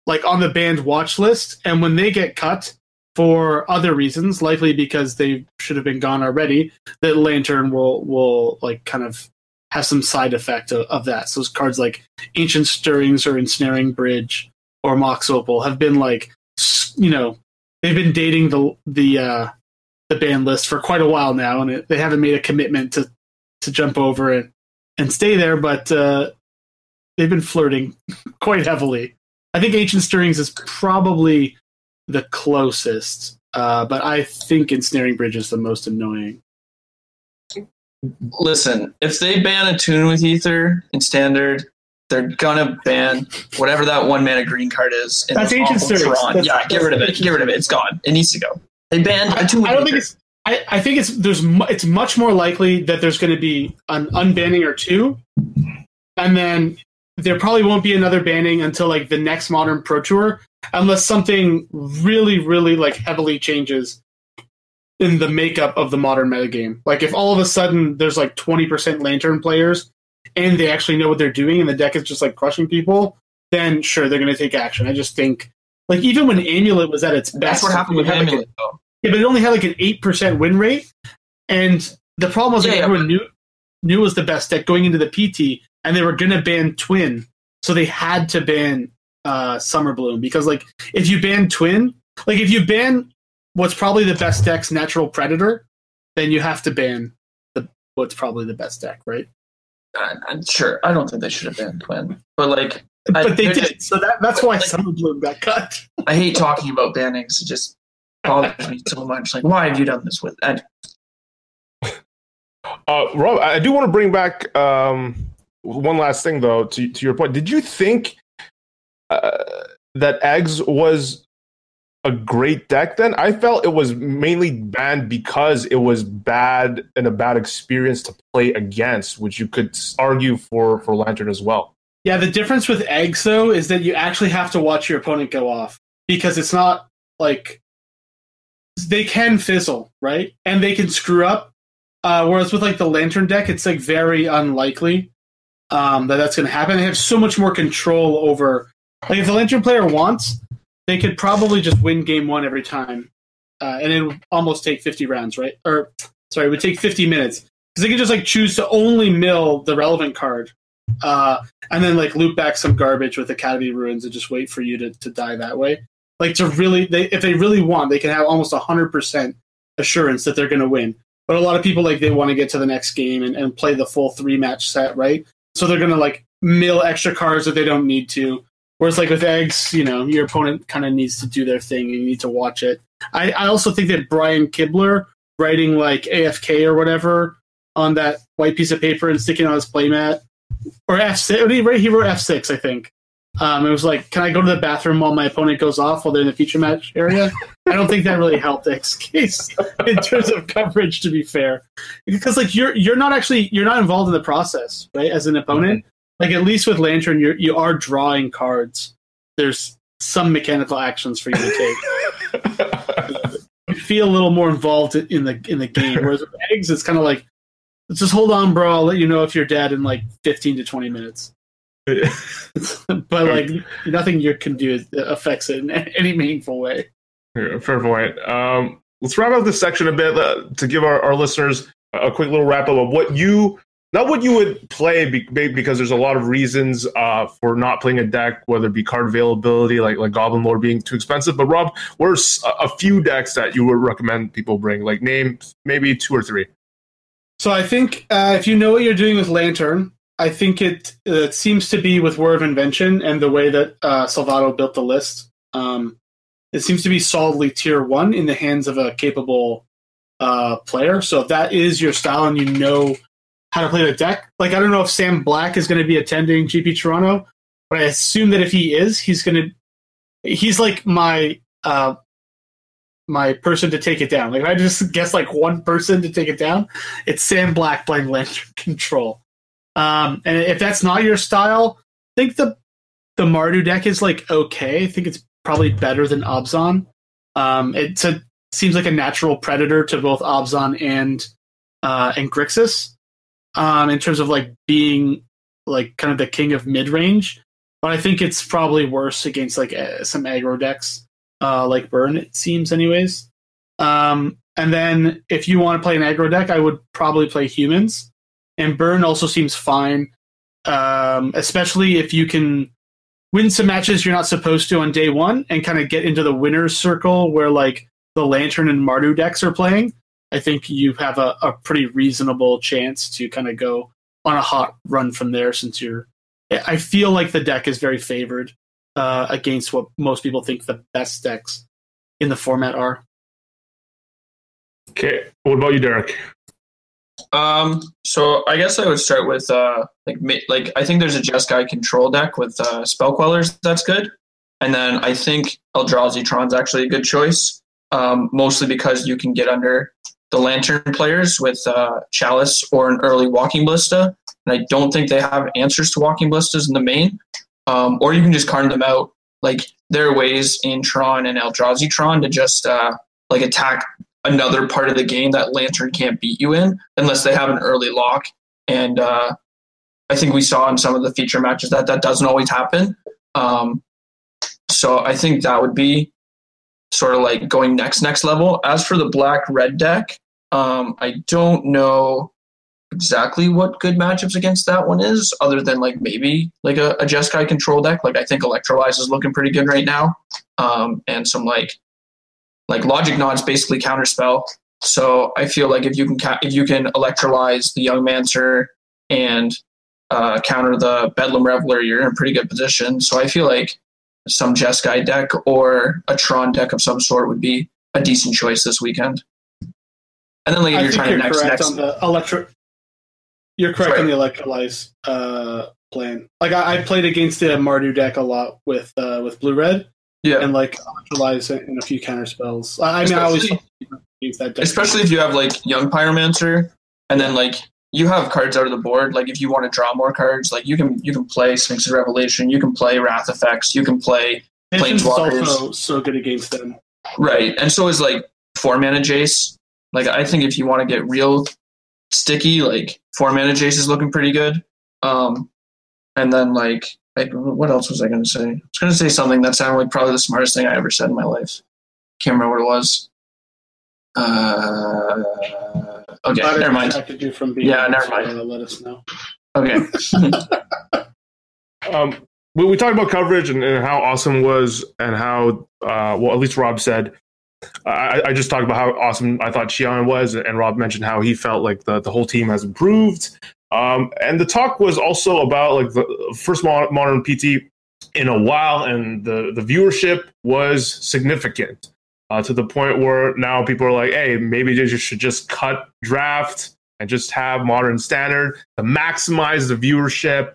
like on the banned watch list, and when they get cut for other reasons, likely because they should have been gone already, that Lantern will will like kind of have some side effect of, of that. So those cards like Ancient Stirrings or Ensnaring Bridge or Mox Opal have been like you know they've been dating the the uh, the ban list for quite a while now, and it, they haven't made a commitment to to jump over and and stay there, but uh, they've been flirting quite heavily. I think Ancient Stirrings is probably the closest, uh, but I think Ensnaring Bridge is the most annoying. Listen, if they ban Attune with Aether in standard, they're gonna ban whatever that one mana green card is. That's Ancient Stirrings. That's- yeah, get rid of it. Get rid of it. It's gone. It needs to go. They banned I, I don't think it's. I, I think it's there's it's much more likely that there's going to be an unbanning or two, and then there probably won't be another banning until like the next modern pro tour, unless something really really like heavily changes in the makeup of the modern metagame. Like if all of a sudden there's like 20% lantern players and they actually know what they're doing and the deck is just like crushing people, then sure they're going to take action. I just think like even when Amulet was at its best, That's what happened with it had, like, a- Amulet, though. yeah, but it only had like an eight percent win rate, and the problem was Yeah, like yeah, everyone knew knew it was the best deck going into the PT, and they were gonna ban Twin, so they had to ban uh, Summer Bloom because like if you ban Twin, like if you ban what's probably the best deck's Natural Predator, then you have to ban the what's probably the best deck, right? I'm sure. I don't think they should have banned Twin, but like, I- But they they're did, just- so that that's why like- Summer Bloom got cut. I hate talking about bannings. It just bothers me so much. Like, why have you done this with? And Uh, Rob, I do want to bring back um, one last thing, though, to, to your point. Did you think uh, that Eggs was a great deck then? I felt it was mainly banned because it was bad and a bad experience to play against, which you could argue for, for Lantern as well. Yeah, the difference with eggs though is that you actually have to watch your opponent go off because it's not like they can fizzle, right? And they can screw up. Uh, whereas with like the lantern deck, it's like very unlikely um, that that's going to happen. They have so much more control over. Like if the lantern player wants, they could probably just win game one every time, uh, and it would almost take fifty rounds, right? Or sorry, it would take fifty minutes because they could just like choose to only mill the relevant card uh, and then like loop back some garbage with Academy ruins and just wait for you to, to die that way. Like to really, they, if they really want, they can have almost hundred percent assurance that they're going to win. But a lot of people like they want to get to the next game and, and play the full three match set, right? So they're going to like mill extra cards that they don't need to. Whereas like with eggs, you know, your opponent kind of needs to do their thing and you need to watch it. I, I also think that Brian Kibler writing like AFK or whatever on that white piece of paper and sticking it on his playmat or F six. He wrote he wrote F six, I think. Um, it was like, can I go to the bathroom while my opponent goes off while they're in the feature match area? I don't think that really helped X case in terms of coverage. To be fair, because like you're you're not actually you're not involved in the process, right? As an opponent, like at least with Lantern, you you are drawing cards. There's some mechanical actions for you to take. You feel a little more involved in the in the game. Whereas with eggs, it's kind of like Let's just hold on, bro. I'll let you know if you're dead in like 15 to 20 minutes. but like nothing you can do affects it in any meaningful way. Yeah, fair point. Um, let's wrap up this section a bit uh, to give our, our listeners a quick little wrap up of what you, not what you would play, be, because there's a lot of reasons uh, for not playing a deck, whether it be card availability, like like Goblin Lord being too expensive. But Rob, where's a few decks that you would recommend people bring? Like name maybe two or three. So I think uh, if you know what you're doing with Lantern, I think it, it seems to be with Whir of Invention and the way that uh, Salvatto built the list. Um, it seems to be solidly tier one in the hands of a capable uh, player. So if that is your style and you know how to play the deck. Like I don't know if Sam Black is going to be attending GP Toronto, but I assume that if he is, he's going to he's like my uh my person to take it down. Like if I just guess like one person to take it down, it's Sam Black playing Lantern Control. Um, and if that's not your style, I think the the Mardu deck is like okay. I think it's probably better than Abzan. Um, it seems like a natural predator to both Abzan and uh, and Grixis um, in terms of like being like kind of the king of mid range. But I think it's probably worse against like uh, some aggro decks uh, like Burn. It seems, anyways. Um, and then if you want to play an aggro deck, I would probably play humans. And Burn also seems fine, um, especially if you can win some matches you're not supposed to on day one and kind of get into the winner's circle where like the Lantern and Mardu decks are playing. I think you have a, a pretty reasonable chance to kind of go on a hot run from there since you're. I feel like the deck is very favored uh, against what most people think the best decks in the format are. Okay, what about you, Derek? Um, so I guess I would start with uh, like like I think there's a Jeskai control deck with uh, spell quellers that's good, and then I think Eldrazi Tron's actually a good choice, um, mostly because you can get under the Lantern players with uh, Chalice or an early Walking Ballista, and I don't think they have answers to Walking Ballistas in the main, um, or you can just card them out. Like there are ways in Tron and Eldrazi Tron to just uh, like attack another part of the game that Lantern can't beat you in unless they have an early lock. And uh, I think we saw in some of the feature matches that that doesn't always happen. Um, so I think that would be sort of like going next next level. As for the black red deck, um, I don't know exactly what good matchups against that one is, other than like maybe like a, a Jeskai control deck. Like I think Electrolyze is looking pretty good right now, um, and some like like Logic Knot's basically counterspell. So I feel like if you can ca- if you can electrolyze the Young Mancer and uh, counter the Bedlam Reveler, you're in a pretty good position. So I feel like some Jeskai deck or a Tron deck of some sort would be a decent choice this weekend. And then like I you're trying you're to next correct next on the electro. You're correct Sorry. on the electrolyze uh, plan. Like I, I played against the Mardu deck a lot with uh, with blue red yeah. and like electrolyze in a few counter spells. I, I mean, I always Especially- use that deck. especially if you have like young pyromancer and then like you have cards out of the board like if you want to draw more cards like you can you can play sphinx's revelation you can play wrath effects you can play Vision's Planeswalkers. also so good against them. right and so is like four mana jace like i think if you want to get real sticky like four mana jace is looking pretty good um and then like like what else was i going to say i was going to say something that sounded like probably the smartest thing i ever said in my life can't remember what it was uh okay Glad I never mind protected you from being. Yeah, never mind. Let us know. Okay. Um, we, we talked about coverage and, and how awesome it was, and how uh, well at least Rob said. I, I just talked about how awesome I thought Xian was, and Rob mentioned how he felt like the, the whole team has improved. Um, and the talk was also about like the first modern PT in a while, and the the viewership was significant uh, to the point where now people are like, "Hey, maybe they should just cut draft and just have modern standard to maximize the viewership."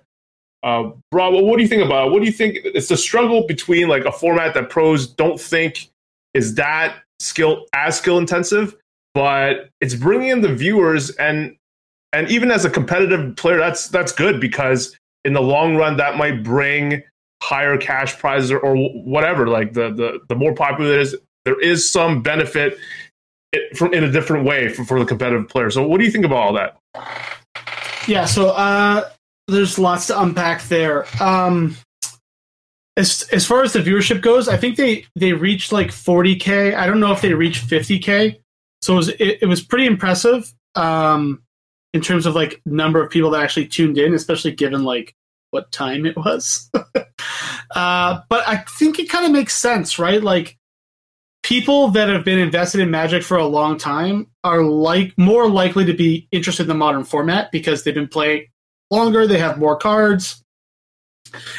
Uh, Rob, what do you think about? it? What do you think? It's the struggle between like a format that pros don't think is that skill as skill intensive, but it's bringing in the viewers and and even as a competitive player, that's that's good because in the long run that might bring higher cash prizes or, or whatever. Like the the the more popular it is, there is some benefit it, from in a different way for, for the competitive player. So what do you think about all that? Yeah, so uh, there's lots to unpack there. Um, as as far as the viewership goes, I think they they reached like 40k. I don't know if they reached 50k. So it was it, it was pretty impressive um, in terms of like number of people that actually tuned in, especially given like what time it was. uh, but I think it kind of makes sense, right? Like people that have been invested in Magic for a long time are like more likely to be interested in the modern format because they've been playing longer, they have more cards.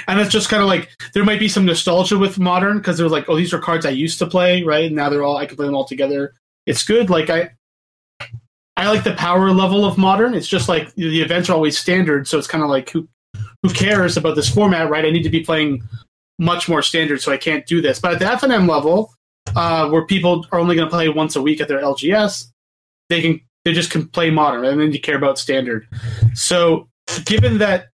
And it's just kind of like there might be some nostalgia with modern because they're like, oh, these are cards I used to play, right? And now they're all I can play them all together. It's good. Like I, I like the power level of modern. It's just like the events are always standard, so it's kind of like who who cares about this format, right? I need to be playing much more standard, so I can't do this. But at the FNM level, uh, where people are only going to play once a week at their LGS, they can they just can play modern, and then you care about standard. So, given that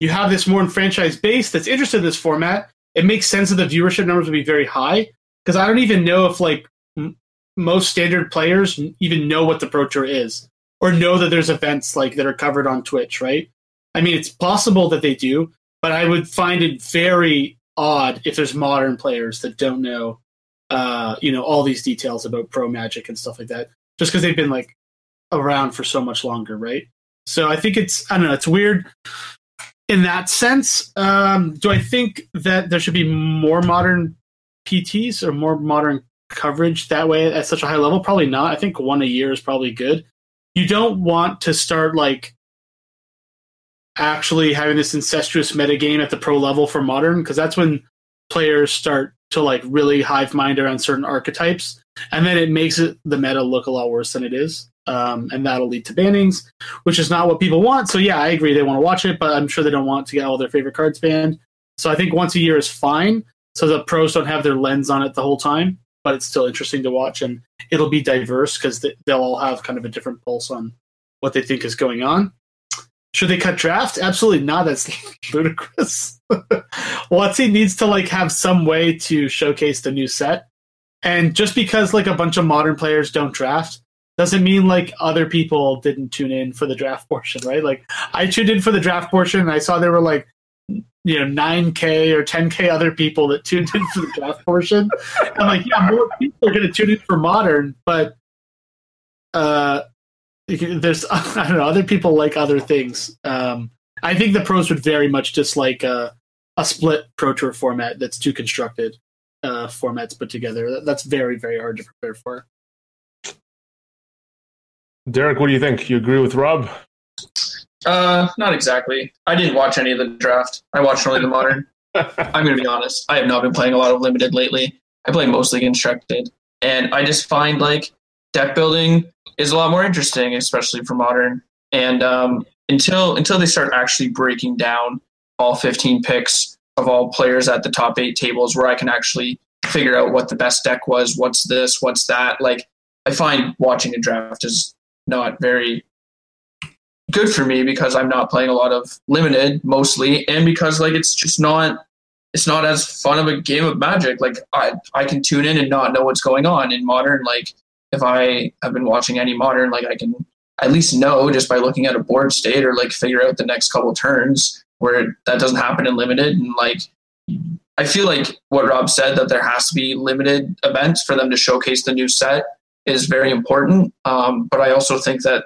you have this more franchise base that's interested in this format, it makes sense that the viewership numbers would be very high. Because I don't even know if like m- most standard players even know what the Pro Tour is, or know that there's events like that are covered on Twitch, right? I mean, it's possible that they do, but I would find it very odd if there's modern players that don't know, uh, you know, all these details about Pro Magic and stuff like that, just because they've been like around for so much longer, right? So I think it's I don't know, it's weird in that sense. Um, do I think that there should be more modern PTs or more modern coverage that way at such a high level? Probably not. I think one a year is probably good. You don't want to start like actually having this incestuous metagame at the pro level for modern because that's when players start to like really hive mind around certain archetypes and then it makes it the meta look a lot worse than it is um, and that'll lead to bannings which is not what people want so yeah i agree they want to watch it but i'm sure they don't want to get all their favorite cards banned so i think once a year is fine so the pros don't have their lens on it the whole time but it's still interesting to watch and it'll be diverse because they'll all have kind of a different pulse on what they think is going on should they cut draft? Absolutely not. That's ludicrous. WotC needs to like have some way to showcase the new set. And just because like a bunch of modern players don't draft doesn't mean like other people didn't tune in for the draft portion, right? Like I tuned in for the draft portion and I saw there were like you know 9k or 10k other people that tuned in for the draft portion. I'm like, yeah, more people are going to tune in for modern, but uh there's I don't know other people like other things. Um, I think the pros would very much dislike a, a split pro tour format that's too constructed uh, formats put together. That's very very hard to prepare for. Derek, what do you think? You agree with Rob? Uh, not exactly. I didn't watch any of the draft. I watched only the modern. I'm going to be honest. I have not been playing a lot of limited lately. I play mostly constructed, and I just find like deck building is a lot more interesting, especially for modern. And um, until until they start actually breaking down all 15 picks of all players at the top eight tables, where I can actually figure out what the best deck was, what's this, what's that. Like I find watching a draft is not very good for me because I'm not playing a lot of limited mostly, and because like it's just not it's not as fun of a game of magic. Like I I can tune in and not know what's going on in modern. Like if I have been watching any modern, like I can at least know just by looking at a board state or like figure out the next couple turns where that doesn't happen in limited. And like, I feel like what Rob said that there has to be limited events for them to showcase the new set is very important. Um, but I also think that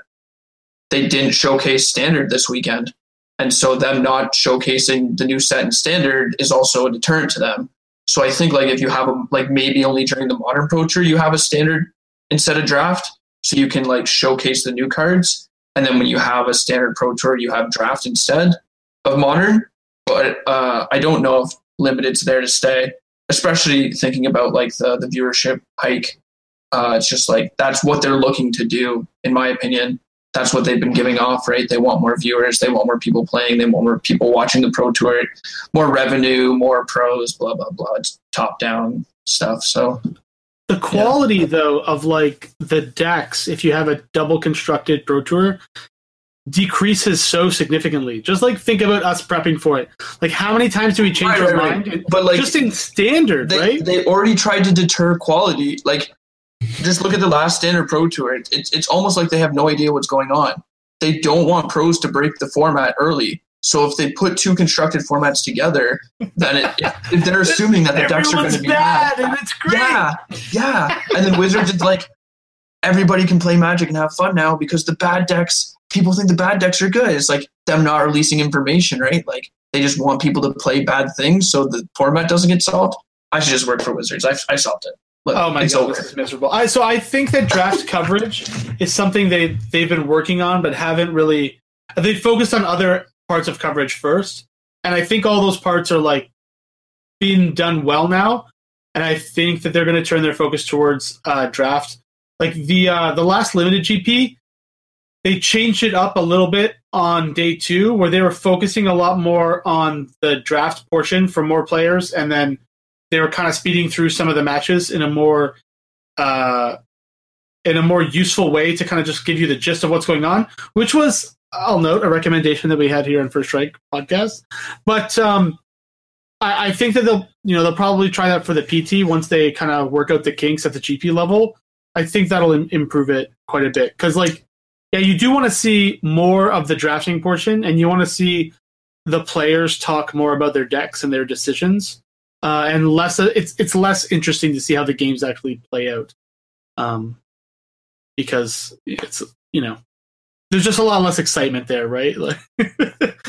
they didn't showcase standard this weekend. And so them not showcasing the new set and standard is also a deterrent to them. So I think like if you have a, like maybe only during the modern pro tour you have a standard instead of draft so you can like showcase the new cards and then when you have a standard pro tour you have draft instead of modern but uh, i don't know if limited's there to stay especially thinking about like the, the viewership hike uh, it's just like that's what they're looking to do in my opinion that's what they've been giving off right they want more viewers they want more people playing they want more people watching the pro tour more revenue more pros blah blah blah it's top down stuff so the quality yeah. though of like the decks, if you have a double constructed Pro Tour, decreases so significantly. Just like think about us prepping for it. Like how many times do we change right, our right, mind? Right. But like just in standard, they, right? They already tried to deter quality. Like just look at the last standard Pro Tour. It's it's almost like they have no idea what's going on. They don't want pros to break the format early. So if they put two constructed formats together, then it, if they're assuming that the decks are going to be bad, bad, and it's great. Yeah, yeah. And then Wizards is like, everybody can play Magic and have fun now because the bad decks, people think the bad decks are good. It's like them not releasing information, right? Like they just want people to play bad things so the format doesn't get solved. I should just work for Wizards. I, I solved it. Look, oh my god, over. this is miserable. I, so I think that draft coverage is something they they've been working on, but haven't really. They focused on other parts of coverage first. And I think all those parts are like being done well now. And I think that they're going to turn their focus towards uh, draft. Like the uh, the last limited GP, they changed it up a little bit on day two, where they were focusing a lot more on the draft portion for more players, and then they were kind of speeding through some of the matches in a more uh, in a more useful way to kind of just give you the gist of what's going on, which was I'll note a recommendation that we had here in First Strike podcast. But um, I, I think that they'll you know they'll probably try that for the PT once they kind of work out the kinks at the GP level. I think that'll Im- improve it quite a bit because like yeah, you do want to see more of the drafting portion, and you want to see the players talk more about their decks and their decisions, uh, and less. It's it's less interesting to see how the games actually play out, um, because it's you know there's just a lot less excitement there, right? Like,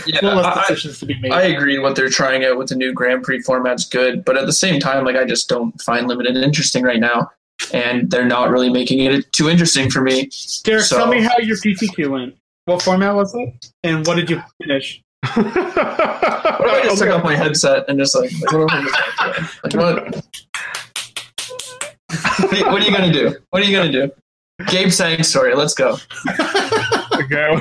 Yeah, a lot less I- decisions to be made. I agree. What they're trying out with the new Grand Prix format's good, but at the same time, like I just don't find limited interesting right now, and they're not really making it too interesting for me. Derek, so- tell me how your PTQ went. What format was it, and what did you finish? What if I just took off my headset and just like, like, what, am I like what? what, are you, what are you gonna do? What are you gonna do? Gabe Sang story. Let's go. okay,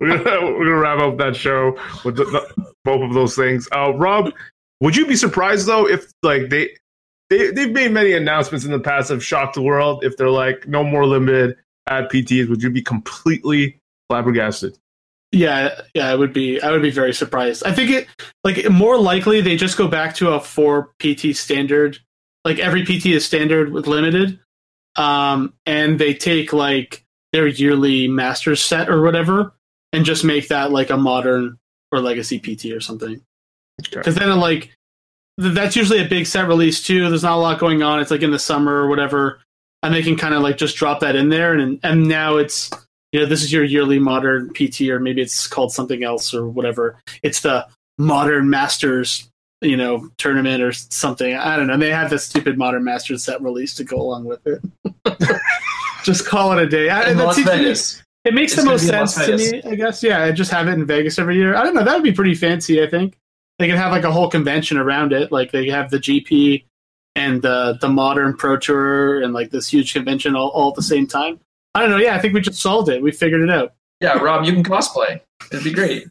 we're gonna, we're gonna wrap up that show with the, the, both of those things. Uh, Rob, would you be surprised though if like they they they've made many announcements in the past have shocked the world if they're like no more limited at PTs? Would you be completely flabbergasted? Yeah, yeah, I would be. I would be very surprised. I think it like more likely they just go back to a four PT standard. Like every PT is standard with limited, um, and they take like their yearly masters set or whatever, and just make that like a modern or legacy PT or something. Because then like th- that's usually a big set release too. There's not a lot going on. It's like in the summer or whatever, and they can kind of like just drop that in there, and and now it's you know, this is your yearly modern PT, or maybe it's called something else or whatever. It's the modern masters, you know, tournament or something. I don't know. They have this stupid modern masters set release to go along with it. just call it a day. I, Las seems Vegas. it makes It's the most be in Las sense to me, I guess. Yeah, I just have it in Vegas every year. I don't know. That would be pretty fancy. I think they could have like a whole convention around it. Like they have the GP and the the modern Pro Tour and like this huge convention all, all at the same time. I don't know. Yeah, I think we just solved it. We figured it out. Yeah, Rob, you can cosplay. It'd be great.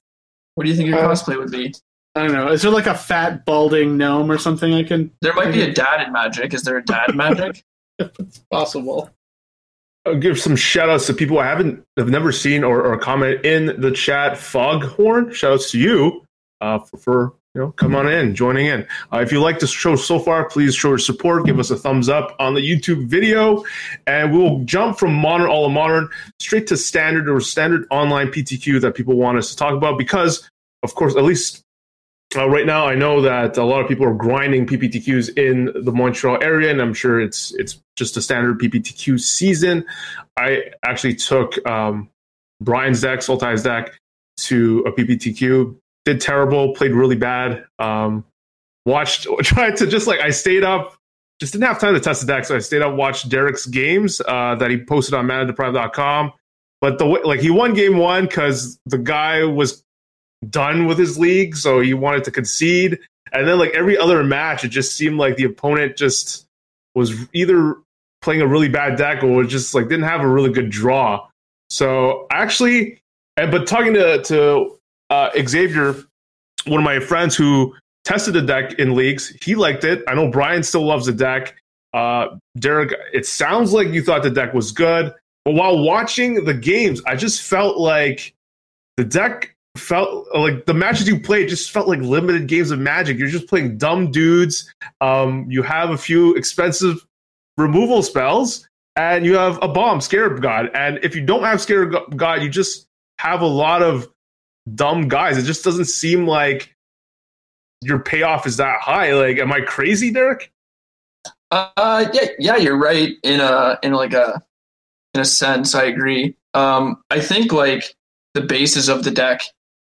What do you think your Uh, cosplay would be? I don't know. Is there like a fat balding gnome or something I can? There might be a dad in Magic. Is there a dad in Magic? It's possible. I'll give some shout outs to people I haven't have never seen or, or comment in the chat. Foghorn, shout outs to you uh, for, for you know come on in, joining in. Uh, if you like the show so far, please show your support. Give us a thumbs up on the YouTube video, and we'll jump from modern all modern straight to standard or standard online PTQ that people want us to talk about because, of course, at least uh, right now, I know that a lot of people are grinding PPTQs in the Montreal area, and I'm sure it's it's just a standard PPTQ season. I actually took um, Brian's deck, Sultai's deck, to a PPTQ. Did terrible, played really bad. Um, watched, tried to just like I stayed up, just didn't have time to test the deck, so I stayed up, watched Derek's games uh, that he posted on ManaDeprive.com. But the way, like he won game one because the guy was done with his league, so he wanted to concede. And then like every other match, it just seemed like the opponent just was either playing a really bad deck or just like didn't have a really good draw. So actually, and but talking to to uh, Xavier, one of my friends who tested the deck in leagues, he liked it. I know Brian still loves the deck. Uh, Derek, it sounds like you thought the deck was good, but while watching the games, I just felt like the deck felt like the matches you played just felt like limited games of magic. You're just playing dumb dudes. Um, you have a few expensive removal spells, and you have a bomb, Scarab God. And if you don't have Scarab God, you just have a lot of dumb guys. It just doesn't seem like your payoff is that high. Like, am I crazy, Derek? Uh, yeah, yeah, you're right. In a in like a in a sense, I agree. Um, I think like the basis of the deck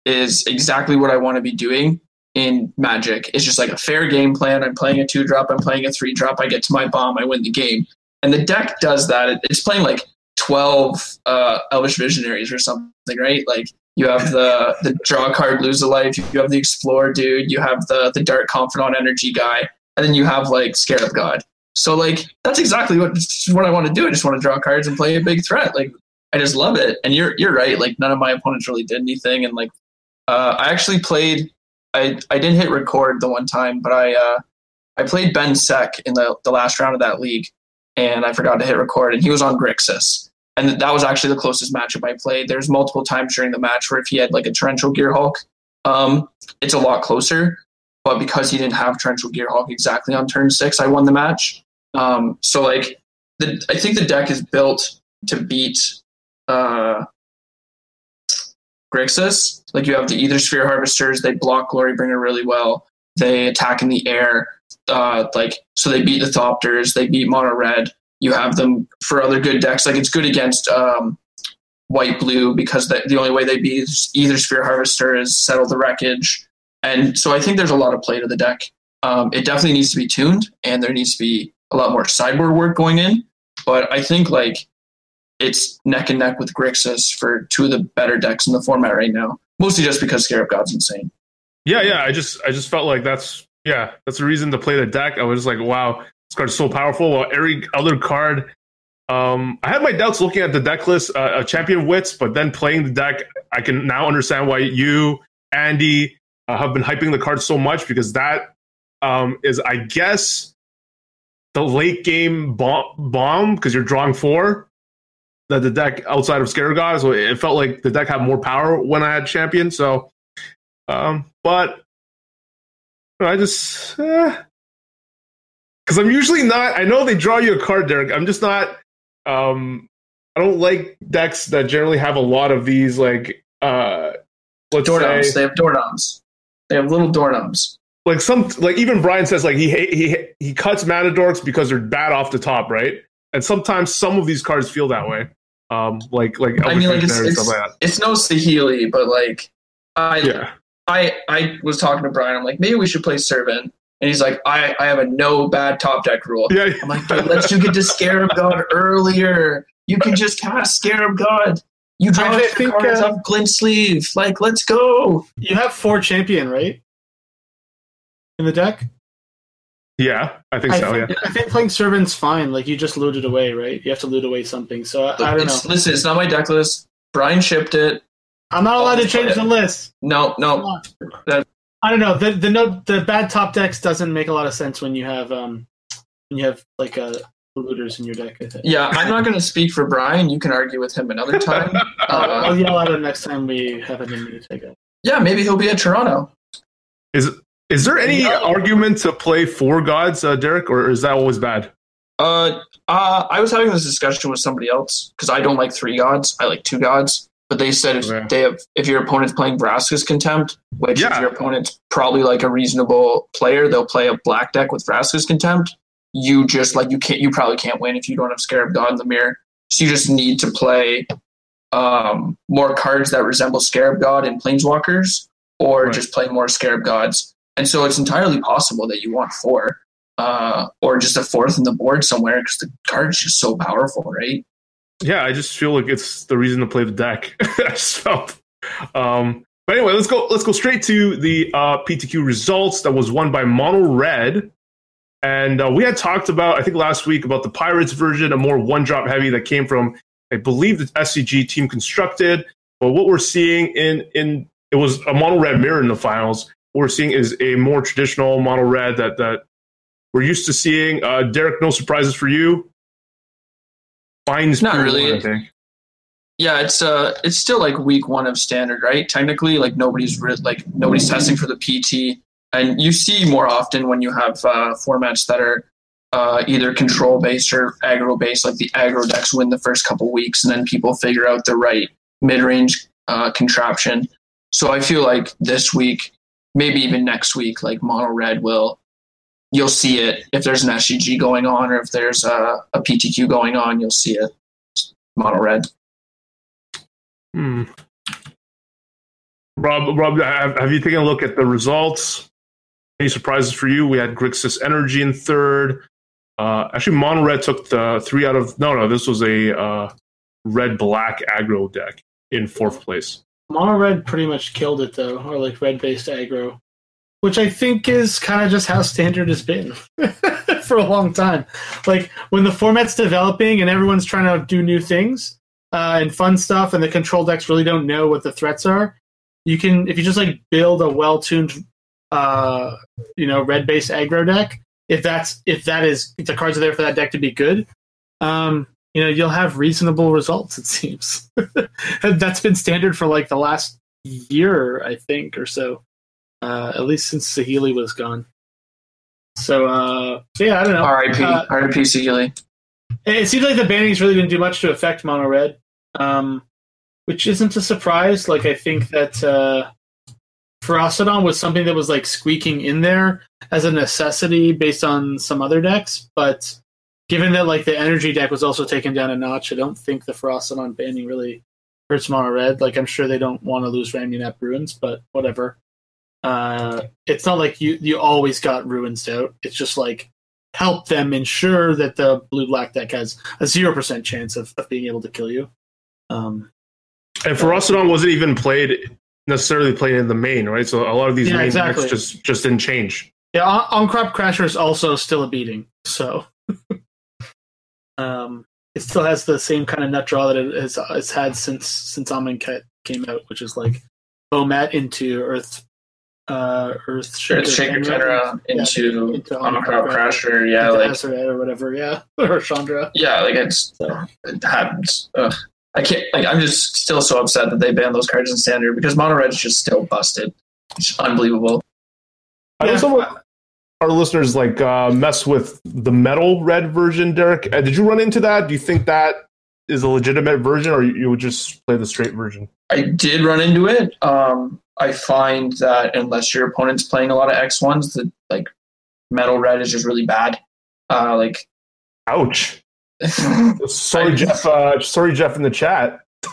is exactly what I want to be doing in Magic. It's just like a fair game plan. I'm playing a two drop. I'm playing a three drop. I get to my bomb. I win the game. And the deck does that. It's playing like twelve uh, Elvish Visionaries or something, right? Like you have the the draw card, lose a life. You have the Explore dude. You have the the Dark Confidant Energy guy, and then you have like Scarab God. So like that's exactly what what I want to do. I just want to draw cards and play a big threat. Like I just love it. And you're you're right. Like none of my opponents really did anything, and like uh, I actually played. I I didn't hit record the one time, but I uh, I played Ben Sec in the the last round of that league, and I forgot to hit record, and he was on Grixis. And that was actually the closest matchup I played. There's multiple times during the match where if he had like a Torrential Gearhulk, um, it's a lot closer. But because he didn't have Torrential Gearhulk exactly on turn six, I won the match. Um, so like, the, I think the deck is built to beat uh, Grixis. Like you have the Aethersphere Harvesters, they block Glorybringer really well. They attack in the air. Uh, like so, they beat the Thopters. They beat Mono Red. You have them for other good decks. Like it's good against um, White Blue because the, the only way they beat Aethersphere Harvester is settle the wreckage. And so I think there's a lot of play to the deck. Um, it definitely needs to be tuned, and there needs to be a lot more sideboard work going in. But I think like it's neck and neck with Grixis for two of the better decks in the format right now. Mostly just because Scarab God's insane. Yeah, yeah. I just I just felt like that's yeah, that's the reason to play the deck. I was just like, wow, this card's so powerful. While every other card, um, I had my doubts looking at the deck list, uh, a champion of wits, but then playing the deck, I can now understand why you, Andy, uh, have been hyping the card so much because that um, is, I guess, the late game bomb because you're drawing four that the deck outside of Scarab God. So it felt like the deck had more power when I had champion. So, um, but I just because. I'm usually not. I know they draw you a card, Derek. I'm just not. Um, I don't like decks that generally have a lot of these like uh, let's doorknobs. say they have doorknobs. They have little doorknobs. Like some, like even Brian says, like he he he cuts mana dorks because they're bad off the top, right? And sometimes some of these cards feel that way. Um, like like I mean, like it's, it's, like it's no Saheeli, but like I yeah. I I was talking to Brian. I'm like, maybe we should play Servant. And he's like, I, I have a no bad top deck rule. Yeah. I'm like, dude, let's you get to Scarab God earlier. You can just cast Scarab God. You draw I think, cards uh, off Glint Sleeve. Like, let's go. You have four champion, right? In the deck? Yeah, I think I so. Think, yeah, I think playing servant's fine. Like you just loot it away, right? You have to loot away something. So I, I don't it's, know. Listen, it's not my deck list. Brian shipped it. I'm not allowed to change the list. No, no. I don't know. The the no the bad top decks doesn't make a lot of sense when you have um when you have like uh looters in your deck. Yeah, I'm not going to speak for Brian. You can argue with him another time. uh, I'll yell at him next time we have a new take it. Yeah, maybe he'll be at Toronto. Is is there any no. argument to play four gods, uh, Derek, or is that always bad? Uh, uh, I was having this discussion with somebody else because I don't like three gods. I like two gods. But they said if they have, if your opponent's playing Vraska's Contempt, which yeah. if your opponent's probably like a reasonable player, they'll play a black deck with Vraska's Contempt. You just like you can't you probably can't win if you don't have Scarab God in the mirror. So you just need to play um, more cards that resemble Scarab God in Planeswalkers, or right. just play more Scarab Gods. And so it's entirely possible that you want four, uh, or just a fourth in the board somewhere because the card's just so powerful, right? Yeah, I just feel like it's the reason to play the deck. I just felt. Um, but anyway, let's go. Let's go straight to the uh, PTQ results. That was won by Mono Red, and uh, we had talked about I think last week about the Pirates version, a more one drop heavy that came from I believe the SCG team constructed. But what we're seeing in in it was a Mono Red mirror in the finals. What we're seeing is a more traditional Mono Red that that we're used to seeing. Uh, Derek, no surprises for you. Finds not really. One, yeah, it's uh, it's still like week one of standard, right? Technically, like nobody's re- like nobody's testing for the PT, and you see more often when you have uh, formats that are uh, either control based or aggro based. Like the aggro decks win the first couple weeks, and then people figure out the right mid range uh, contraption. So I feel like this week, maybe even next week, like mono red will you'll see it if there's an SCG going on or if there's a, a PTQ going on. You'll see it mono red. Hmm. Rob, Rob, have, have you taken a look at the results? Any surprises for you? We had Grixis Energy in third. Uh, actually, Mono Red took the three out of no, no. This was a uh, red black aggro deck in fourth place. Mono Red pretty much killed it though, or like red based aggro which I think is kind of just how standard has been for a long time. Like when the format's developing and everyone's trying to do new things, uh, and fun stuff, and the control decks really don't know what the threats are, you can if you just like build a well tuned, uh, you know, red-based aggro deck. If that's if that is if the cards are there for that deck to be good, um, you know, you'll have reasonable results. It seems that's been standard for like the last year, I think, or so. Uh, at least since Saheeli was gone. So, uh, so yeah, I don't know. R.I.P. Uh, R.I.P. Saheeli. it seems like the bannings really didn't do much to affect mono red, um, which isn't a surprise. Like I think that uh, Ferocidon was something that was like squeaking in there as a necessity based on some other decks, but given that like the energy deck was also taken down a notch, I don't think the Ferocidon banning really hurts mono red. Like I'm sure they don't want to lose Ramunap Ruins, but whatever. Uh, it's not like you you always got ruins out. It's just like help them ensure that the blue black deck has a zero percent chance of, of being able to kill you. Um, And Ferocidon wasn't even played necessarily played in the main, right? So a lot of these Yeah, main exactly. decks just just didn't change. yeah, on, crop crasher is also still a beating, so um, it still has the same kind of nut draw that it has it's had since since Amonkhet came out, which is like Bomat into Earth, uh, Earth Shaker Shaker Khenra Yeah, into into Omicron Ahn-Crop Crasher. Yeah, into like Hazoret or whatever, yeah, or Chandra. yeah, like it's So. it happens. Ugh. I can't. Like, I'm just still so upset that they banned those cards in standard because mono Red is just still busted. It's unbelievable. I know Yeah. some our listeners like uh, mess with the metal red version, Derek. Uh, did you run into that? Do you think that is a legitimate version, or you, you would just play the straight version? I did run into it. Um, I find that unless your opponent's playing a lot of X ones, that like metal red is just really bad. Uh, like Ouch! Sorry, Jeff. Uh, sorry, Jeff, in the chat.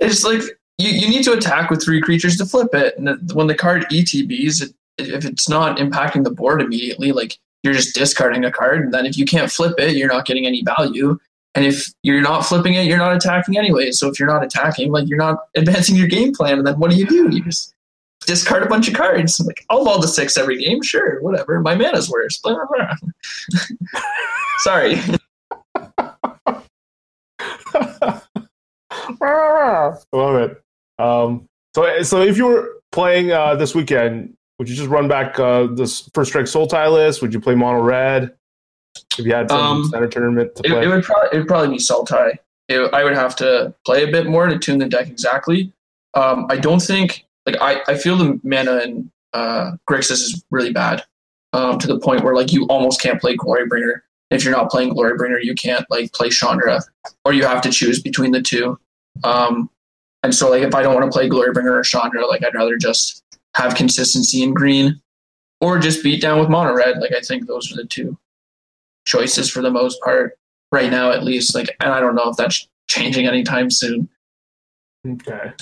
it's like you, you need to attack with three creatures to flip it, and when the card ETBs, it, if it's not impacting the board immediately, like you're just discarding a card, and then if you can't flip it, you're not getting any value. And if you're not flipping it, you're not attacking anyway. So if you're not attacking, like you're not advancing your game plan, and then what do you do? You just discard a bunch of cards. Like I'll ball the six every game, sure, whatever. My mana's worse. Blah, blah, blah. Sorry. Love it. Um, so, so if you were playing uh, this weekend, would you just run back uh, this first strike Sultai list? Would you play mono red? If you had some Um, center tournament to It, play, it would probably it would probably be Sultai. It, I would have to play a bit more to tune the deck exactly. Um, I don't think like I, I feel the mana in uh, Grixis is really bad um, to the point where like you almost can't play Glorybringer. If you're not playing Glorybringer, you can't like play Chandra, or you have to choose between the two. Um, and so like if I don't want to play Glorybringer or Chandra, like I'd rather just have consistency in green, or just beat down with mono red. Like I think those are the two choices for the most part right now, at least. Like, and I don't know if that's changing anytime soon. Okay.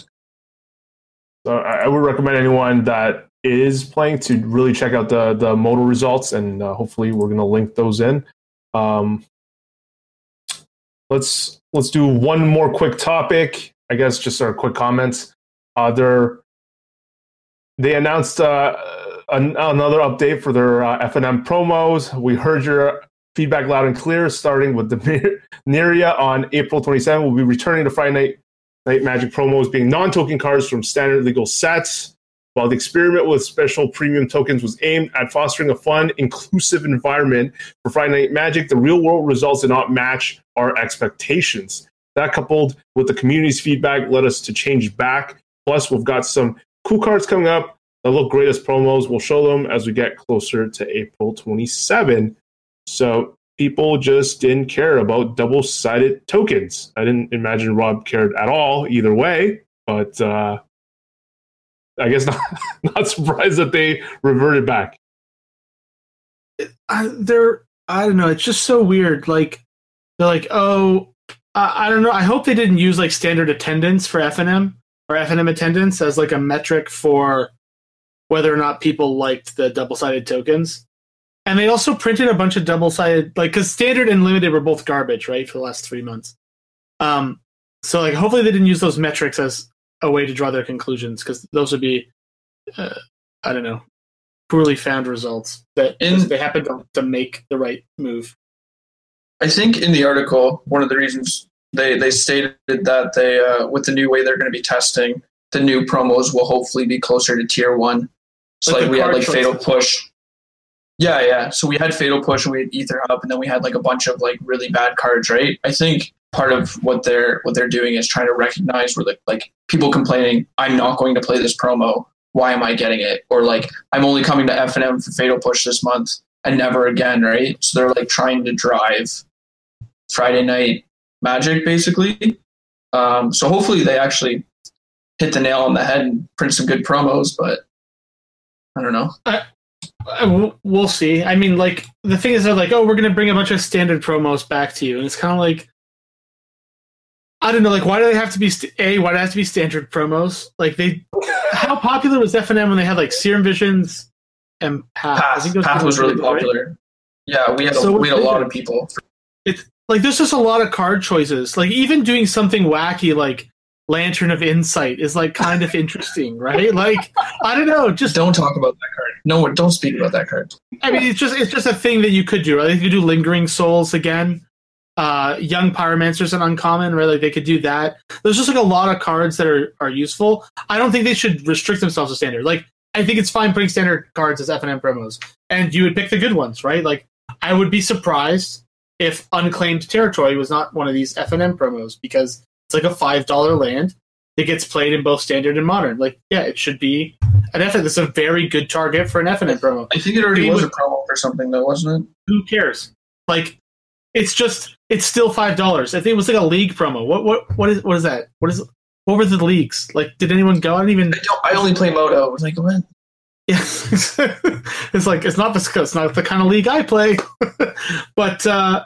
So I I would recommend anyone that is playing to really check out the the modal results, and uh, hopefully we're going to link those in. Um, let's let's do one more quick topic. I guess just our quick comments. Uh, they're, they announced uh, an, another update for their uh, FNM promos. We heard your feedback loud and clear, starting with the Neria on April 27. We'll be returning to Friday Night Night Magic promos being non-token cards from standard legal sets. While the experiment with special premium tokens was aimed at fostering a fun, inclusive environment for Friday Night Magic, the real-world results did not match our expectations. That, coupled with the community's feedback, led us to change back. Plus, we've got some cool cards coming up that look great as promos. We'll show them as we get closer to April 27. So people just didn't care about double sided tokens. I didn't imagine Rob cared at all either way, but uh, I guess not, not surprised that they reverted back. I, they're I don't know. It's just so weird. Like they're like, oh, I, I don't know. I hope they didn't use like standard attendance for FNM or FNM attendance as like a metric for whether or not people liked the double sided tokens. And they also printed a bunch of double sided like because standard and limited were both garbage, right, for the last three months. Um, so like hopefully they didn't use those metrics as a way to draw their conclusions because those would be, uh, I don't know, poorly found results that In- they happen to, to make the right move. I think in the article, one of the reasons they they stated that they uh, with the new way they're going to be testing, the new promos will hopefully be closer to tier one. So Like like, we had like fatal push. Yeah, yeah. So we had fatal push and we had Aether Hub, and then we had like a bunch of like really bad cards, right? I think part of what they're what they're doing is trying to recognize where like like people complaining, I'm not going to play this promo. Why am I getting it? Or like I'm only coming to F and M for fatal push this month and never again, right? So they're like trying to drive Friday night magic basically. Um, so hopefully they actually hit the nail on the head and print some good promos, but I don't know. W- Uh, we'll see. I mean, like the thing is, they're like, oh, we're gonna bring a bunch of standard promos back to you, and it's kind of like, I don't know, like why do they have to be st- a? Why do they have to be standard promos? Like they, how popular was F and M when they had like Serum Visions and Path? I Path, those Path was really people, right? popular. Yeah, we had a, So we had a lot of people. It's like there's just a lot of card choices. Like even doing something wacky like Lantern of Insight is like kind of interesting, right? Like I don't know, just Don't talk about that card. No, don't speak about that card. I mean, it's just it's just a thing that you could do. Right? You could do lingering souls again. Uh, young pyromancers and uncommon, right? Like they could do that. There's just like a lot of cards that are are useful. I don't think they should restrict themselves to standard. Like I think it's fine putting standard cards as F and M promos, and you would pick the good ones, right? Like I would be surprised if unclaimed territory was not one of these F and M promos because it's like a five dollar land that gets played in both standard and modern. Like yeah, it should be an F. That's a very good target for an and promo I think it already was was- a promo for something though, wasn't it? who cares? Like, it's just it's still five dollars. I think it was like a league promo. What what what is what is that? What is what were the leagues? Like, did anyone go? I don't even. I, don't, I only play MODO. I was like, what? Yeah. it's like it's not the it's not the kind of league I play. but uh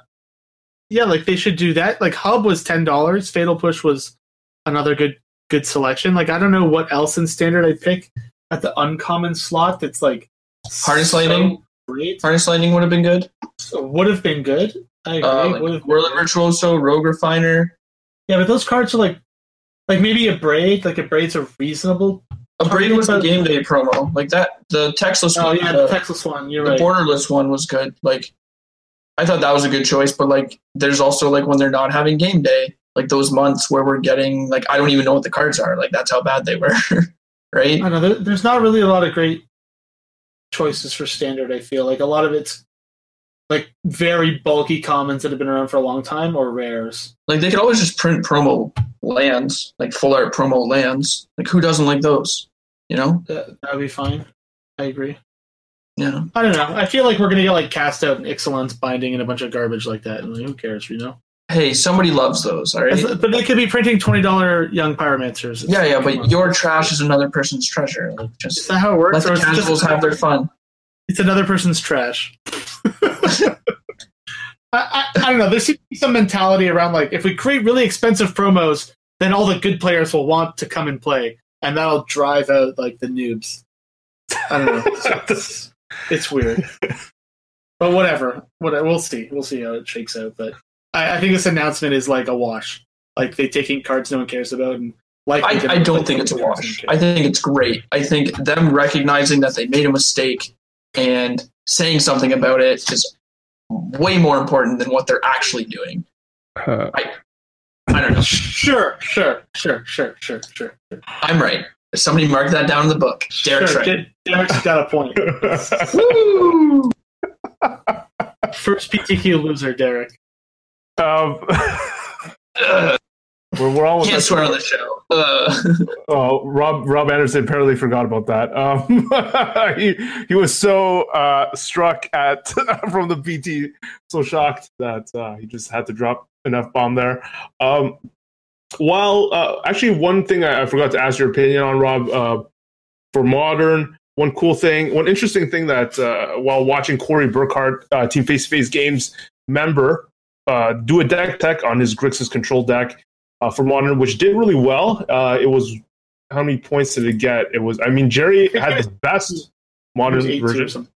yeah, like they should do that. Like Hub was ten dollars. Fatal Push was another good good selection. Like I don't know what else in standard I'd pick at the uncommon slot. That's like Harness so Lightning? Great. Harness Lightning would have been good. Would have been good. I agree. Uh, like Would have been Whirler good. Virtuoso, Rogue Refiner. Yeah, but those cards are like, like maybe Abrade. Like Abrade's a reasonable. Abrade was the game day promo. Like that, the textless Oh one, yeah, the, the Texas one. You're right. the right. borderless one was good. Like, I thought that was a good choice. But like, there's also like when they're not having game day, like those months where we're getting like I don't even know what the cards are. Like that's how bad they were, right? I know. There, there's not really a lot of great choices for standard. I feel like a lot of it's like very bulky commons that have been around for a long time or rares. Like they could always just print promo lands, like full art promo lands. Like who doesn't like those? You know? That that'd be fine. I agree. Yeah. I don't know. I feel like we're gonna get like cast out and Ixalan's binding and a bunch of garbage like that. And like, who cares? You know. Hey, somebody loves those, all right? But they could be printing twenty dollar young pyromancers. It's- Yeah, yeah, but your trash is another person's treasure. Like is that how it works? let the just- casuals have their fun. it's another person's trash. I, I, I don't know. There seems to be some mentality around like if we create really expensive promos, then all the good players will want to come and play, and that'll drive out like the noobs. I don't know. It's, it's weird, but whatever. What we'll see. We'll see how it shakes out. But I, I think this announcement is like a wash. Like they taking cards no one cares about, and like I, I don't think it's a wash. I think it's great. I think them recognizing that they made a mistake and saying something about it is way more important than what they're actually doing. Uh, I don't know. Sure, sure, sure, sure, sure, sure. sure. I'm right. Somebody mark that down in the book. Derek's Sure, right. Der- Derek's got a point. Woo! First PTQ loser, Derek. um, we're, we're almost can't swear on the show. Uh, Oh, Rob Rob Anderson apparently forgot about that. Um, he he was so uh, struck at from the PT, so shocked that uh, he just had to drop an f bomb there. Um, while uh, actually, one thing I, I forgot to ask your opinion on Rob uh, for modern. One cool thing, one interesting thing that uh, while watching Corey Burkhart, uh, Team Face to Face Games member, uh, do a deck tech on his Grixis control deck uh, for modern, which did really well. Uh, it was how many points did it get? It was I mean Jerry had the best modern version.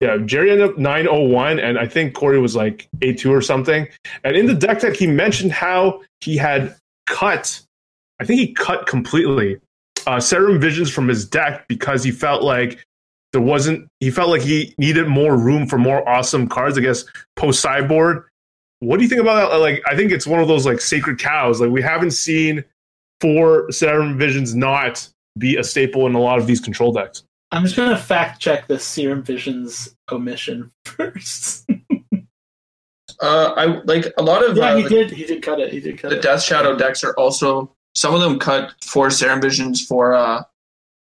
Yeah, Jerry ended up nine oh one, and I think Corey was like eight two or something. And in the deck tech, he mentioned how he had cut. I think he cut completely uh, Serum Visions from his deck because he felt like there wasn't. He felt like he needed more room for more awesome cards. I guess post sideboard, what do you think about that? Like, I think it's one of those like sacred cows. Like, we haven't seen four Serum Visions not be a staple in a lot of these control decks. I'm just gonna fact check the Serum Visions omission first. Uh, I like a lot of yeah, uh, he the, did. He did cut it. He did cut the it. Death Shadow decks are also some of them cut four Serum Visions for uh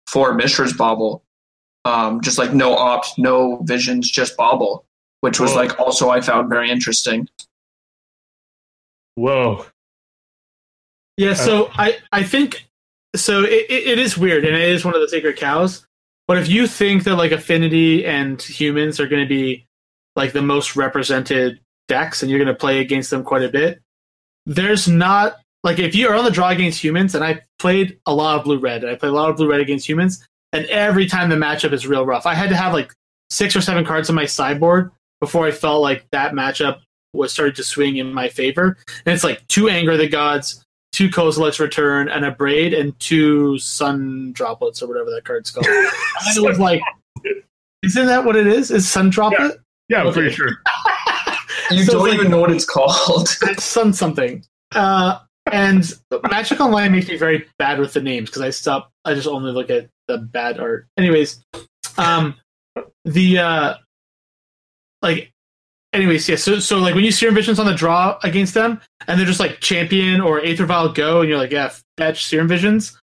for Mishra's Bauble. Um, just like no opt, no visions, just Bauble, which was Whoa. like also I found very interesting. Whoa. Yeah, so I I think so. It, it, it is weird, and it is one of the sacred cows. But if you think that like affinity and humans are going to be like the most represented decks, and you're going to play against them quite a bit, there's not like if you are on the draw against humans, and I played a lot of blue red, and I played a lot of blue red against humans, and every time the matchup is real rough. I had to have like six or seven cards on my sideboard before I felt like that matchup was starting to swing in my favor. And it's like two Anger of the Gods, two Kozilek's Return, and Abrade, and two Sun Droplets, or whatever that card's called. and it was like, isn't that what it is? Is Sun Droplet? Yeah, I'm Okay. pretty sure. You So don't like- even know what it's called. It's Sun something. Uh, and Magic Online makes me very bad with the names because I stop. I just only look at the bad art. Anyways, um, the uh, like, anyways, yeah. So, so like when you see Serum Visions on the draw against them, and they're just like Champion or Aether Vial go, and you're like, yeah, fetch Serum Visions,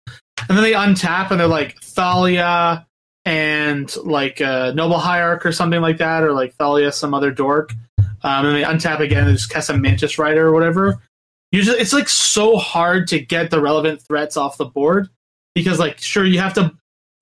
and then they untap and they're like Thalia and like uh, Noble Hierarch or something like that, or like Thalia, some other dork, um, and they untap again and just cast a Mantis Rider or whatever. Usually, it's like so hard to get the relevant threats off the board because, like, sure, you have to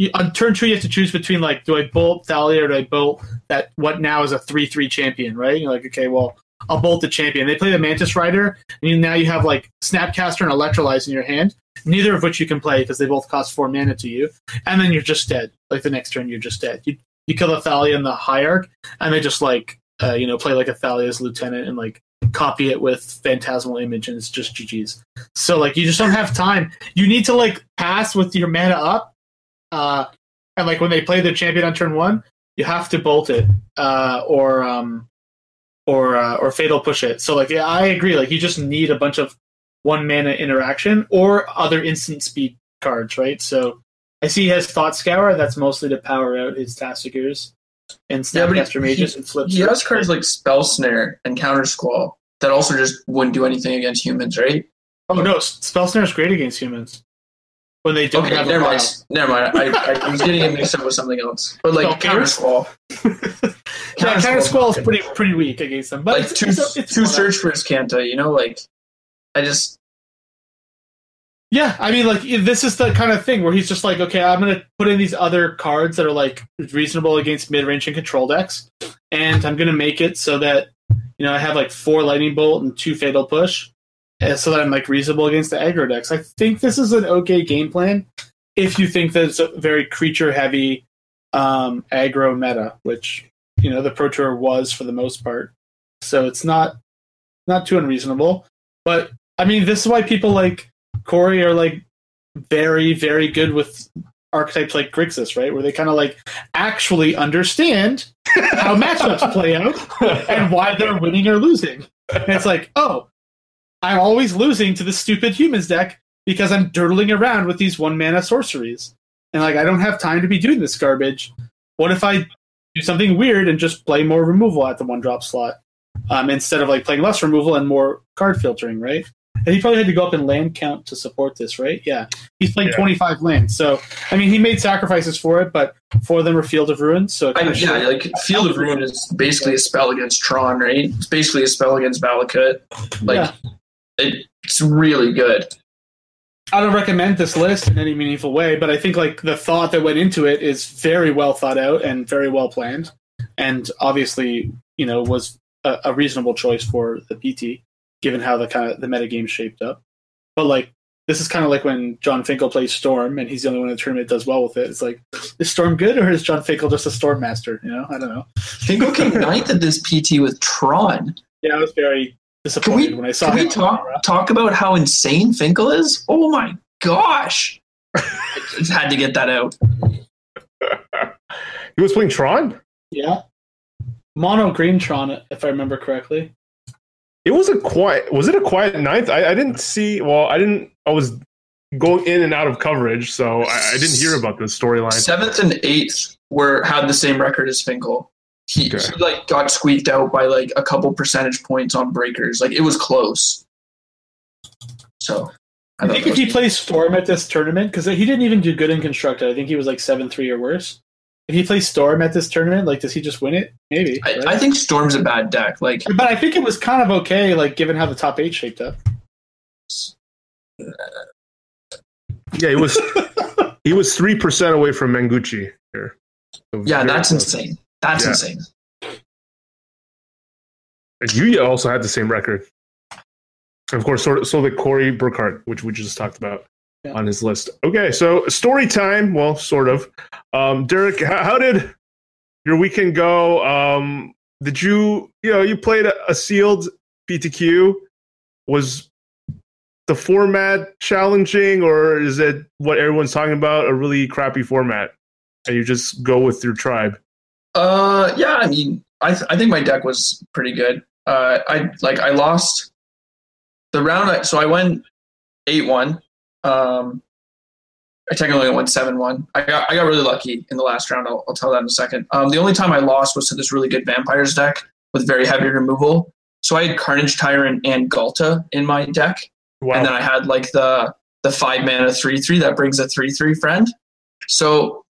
you, on turn two, you have to choose between like, do I bolt Thalia or do I bolt that what now is a three three champion, right? You're like, okay, well, I'll bolt the champion. They play the Mantis Rider, and you, now you have like Snapcaster and Electrolyze in your hand, neither of which you can play because they both cost four mana to you, and then you're just dead. Like the next turn, you're just dead. You you kill the Thalia and the Hierarch, and they just like uh, you know play like a Thalia's lieutenant and like copy it with phantasmal image and it's just GG's. So like you just don't have time. You need to like pass with your mana up. Uh and like when they play the champion on turn one, you have to bolt it. Uh or um or uh, or fatal push it. So like yeah, I agree. Like you just need a bunch of one mana interaction or other instant speed cards, right? So I see he has Thought Scour, that's mostly to power out his Tasigurs and Yeah, but he- Snapcaster Mages and flips. He has cards like Spell Snare and Counter Squall that also just wouldn't do anything against humans, right? Oh no, Spell Snare is great against humans when they don't Okay, have never a mind. Never mind. I, I was getting it mixed up with something else. But like No, Counter Counter Squall, yeah, Counter Squall is pretty pretty weak against them, but like it's, two it's, it's two search for his Kanta, uh, you know, like I just Yeah, I mean, like this is the kind of thing where he's just like, okay, I'm gonna put in these other cards that are like reasonable against mid range and control decks, and I'm gonna make it so that you know I have like four lightning bolt and two fatal push, so that I'm like reasonable against the aggro decks. I think this is an okay game plan if you think that it's a very creature heavy um, aggro meta, which you know the Pro Tour was for the most part. So it's not not too unreasonable, but I mean, this is why people like Corey are like very, very good with archetypes like Grixis, right? Where they kind of like actually understand how matchups play out and why they're winning or losing. And it's like, oh, I'm always losing to the stupid humans deck because I'm dirtling around with these one mana sorceries. And like, I don't have time to be doing this garbage. What if I do something weird and just play more removal at the one drop slot um, instead of like playing less removal and more card filtering, right? And he probably had to go up in land count to support this, right? Yeah. He's playing Yeah. 25 lands. So, I mean, he made sacrifices for it, but four of them were Field of Ruin. So, it I, kinda yeah, showed- like Field of Ruin is basically a spell against Tron, right? It's basically a spell against Valakut. Like Yeah. it, it's really good. I don't recommend this list in any meaningful way, but I think like the thought that went into it is very well thought out and very well planned, and obviously, you know, was a, a reasonable choice for the PT, given how the kind of the metagame shaped up. But like, this is kind of like when Jon Finkel plays Storm, and he's the only one in the tournament that does well with it. It's like, is Storm good, or is Jon Finkel just a Storm master? You know, I don't know. Finkel came ninth at this PT with Tron. Yeah, I was very disappointed when I saw Can him. we talk talk about how insane Finkel is? Oh my gosh! I just had to get that out. He was playing Tron. Yeah, mono green Tron, if I remember correctly. It was a quiet. Was it a quiet ninth? I, I didn't see. Well, I didn't. I was going in and out of coverage, so I, I didn't hear about this storyline. Seventh and eighth were had the same record as Finkel. He, Okay. he like got squeaked out by like a couple percentage points on breakers. Like it was close. So I thought think if he was- plays Storm at this tournament, because he didn't even do good in constructed. I think he was like seven three or worse. If he plays Storm at this tournament, like does he just win it? Maybe. I, right? I think Storm's a bad deck. Like but I think it was kind of okay, like given how the top eight shaped up. Yeah, he was. he was three percent away from Menguchi here. So yeah, that's close. insane. That's Yeah. insane. And Yuya also had the same record. And of course, so, so did Corey Burkhart, which we just talked about Yeah. on his list. Okay, so story time. Well, sort of. Um, Derek, how, how did your weekend go? Um, did you, you know, you played a, a sealed PTQ? Was the format challenging, or is it what everyone's talking about, a really crappy format? And you just go with your tribe? Uh, yeah, I mean, I th- I think my deck was pretty good. Uh, I like I lost the round. I, so I went eight one. Um, I technically went seven one. I got I got really lucky in the last round. I'll, I'll tell that in a second. Um, the only time I lost was to this really good vampires deck with very heavy removal. So I had Carnage Tyrant and Ghalta in my deck, Wow. and then I had like the the five mana three three that brings a three three friend. So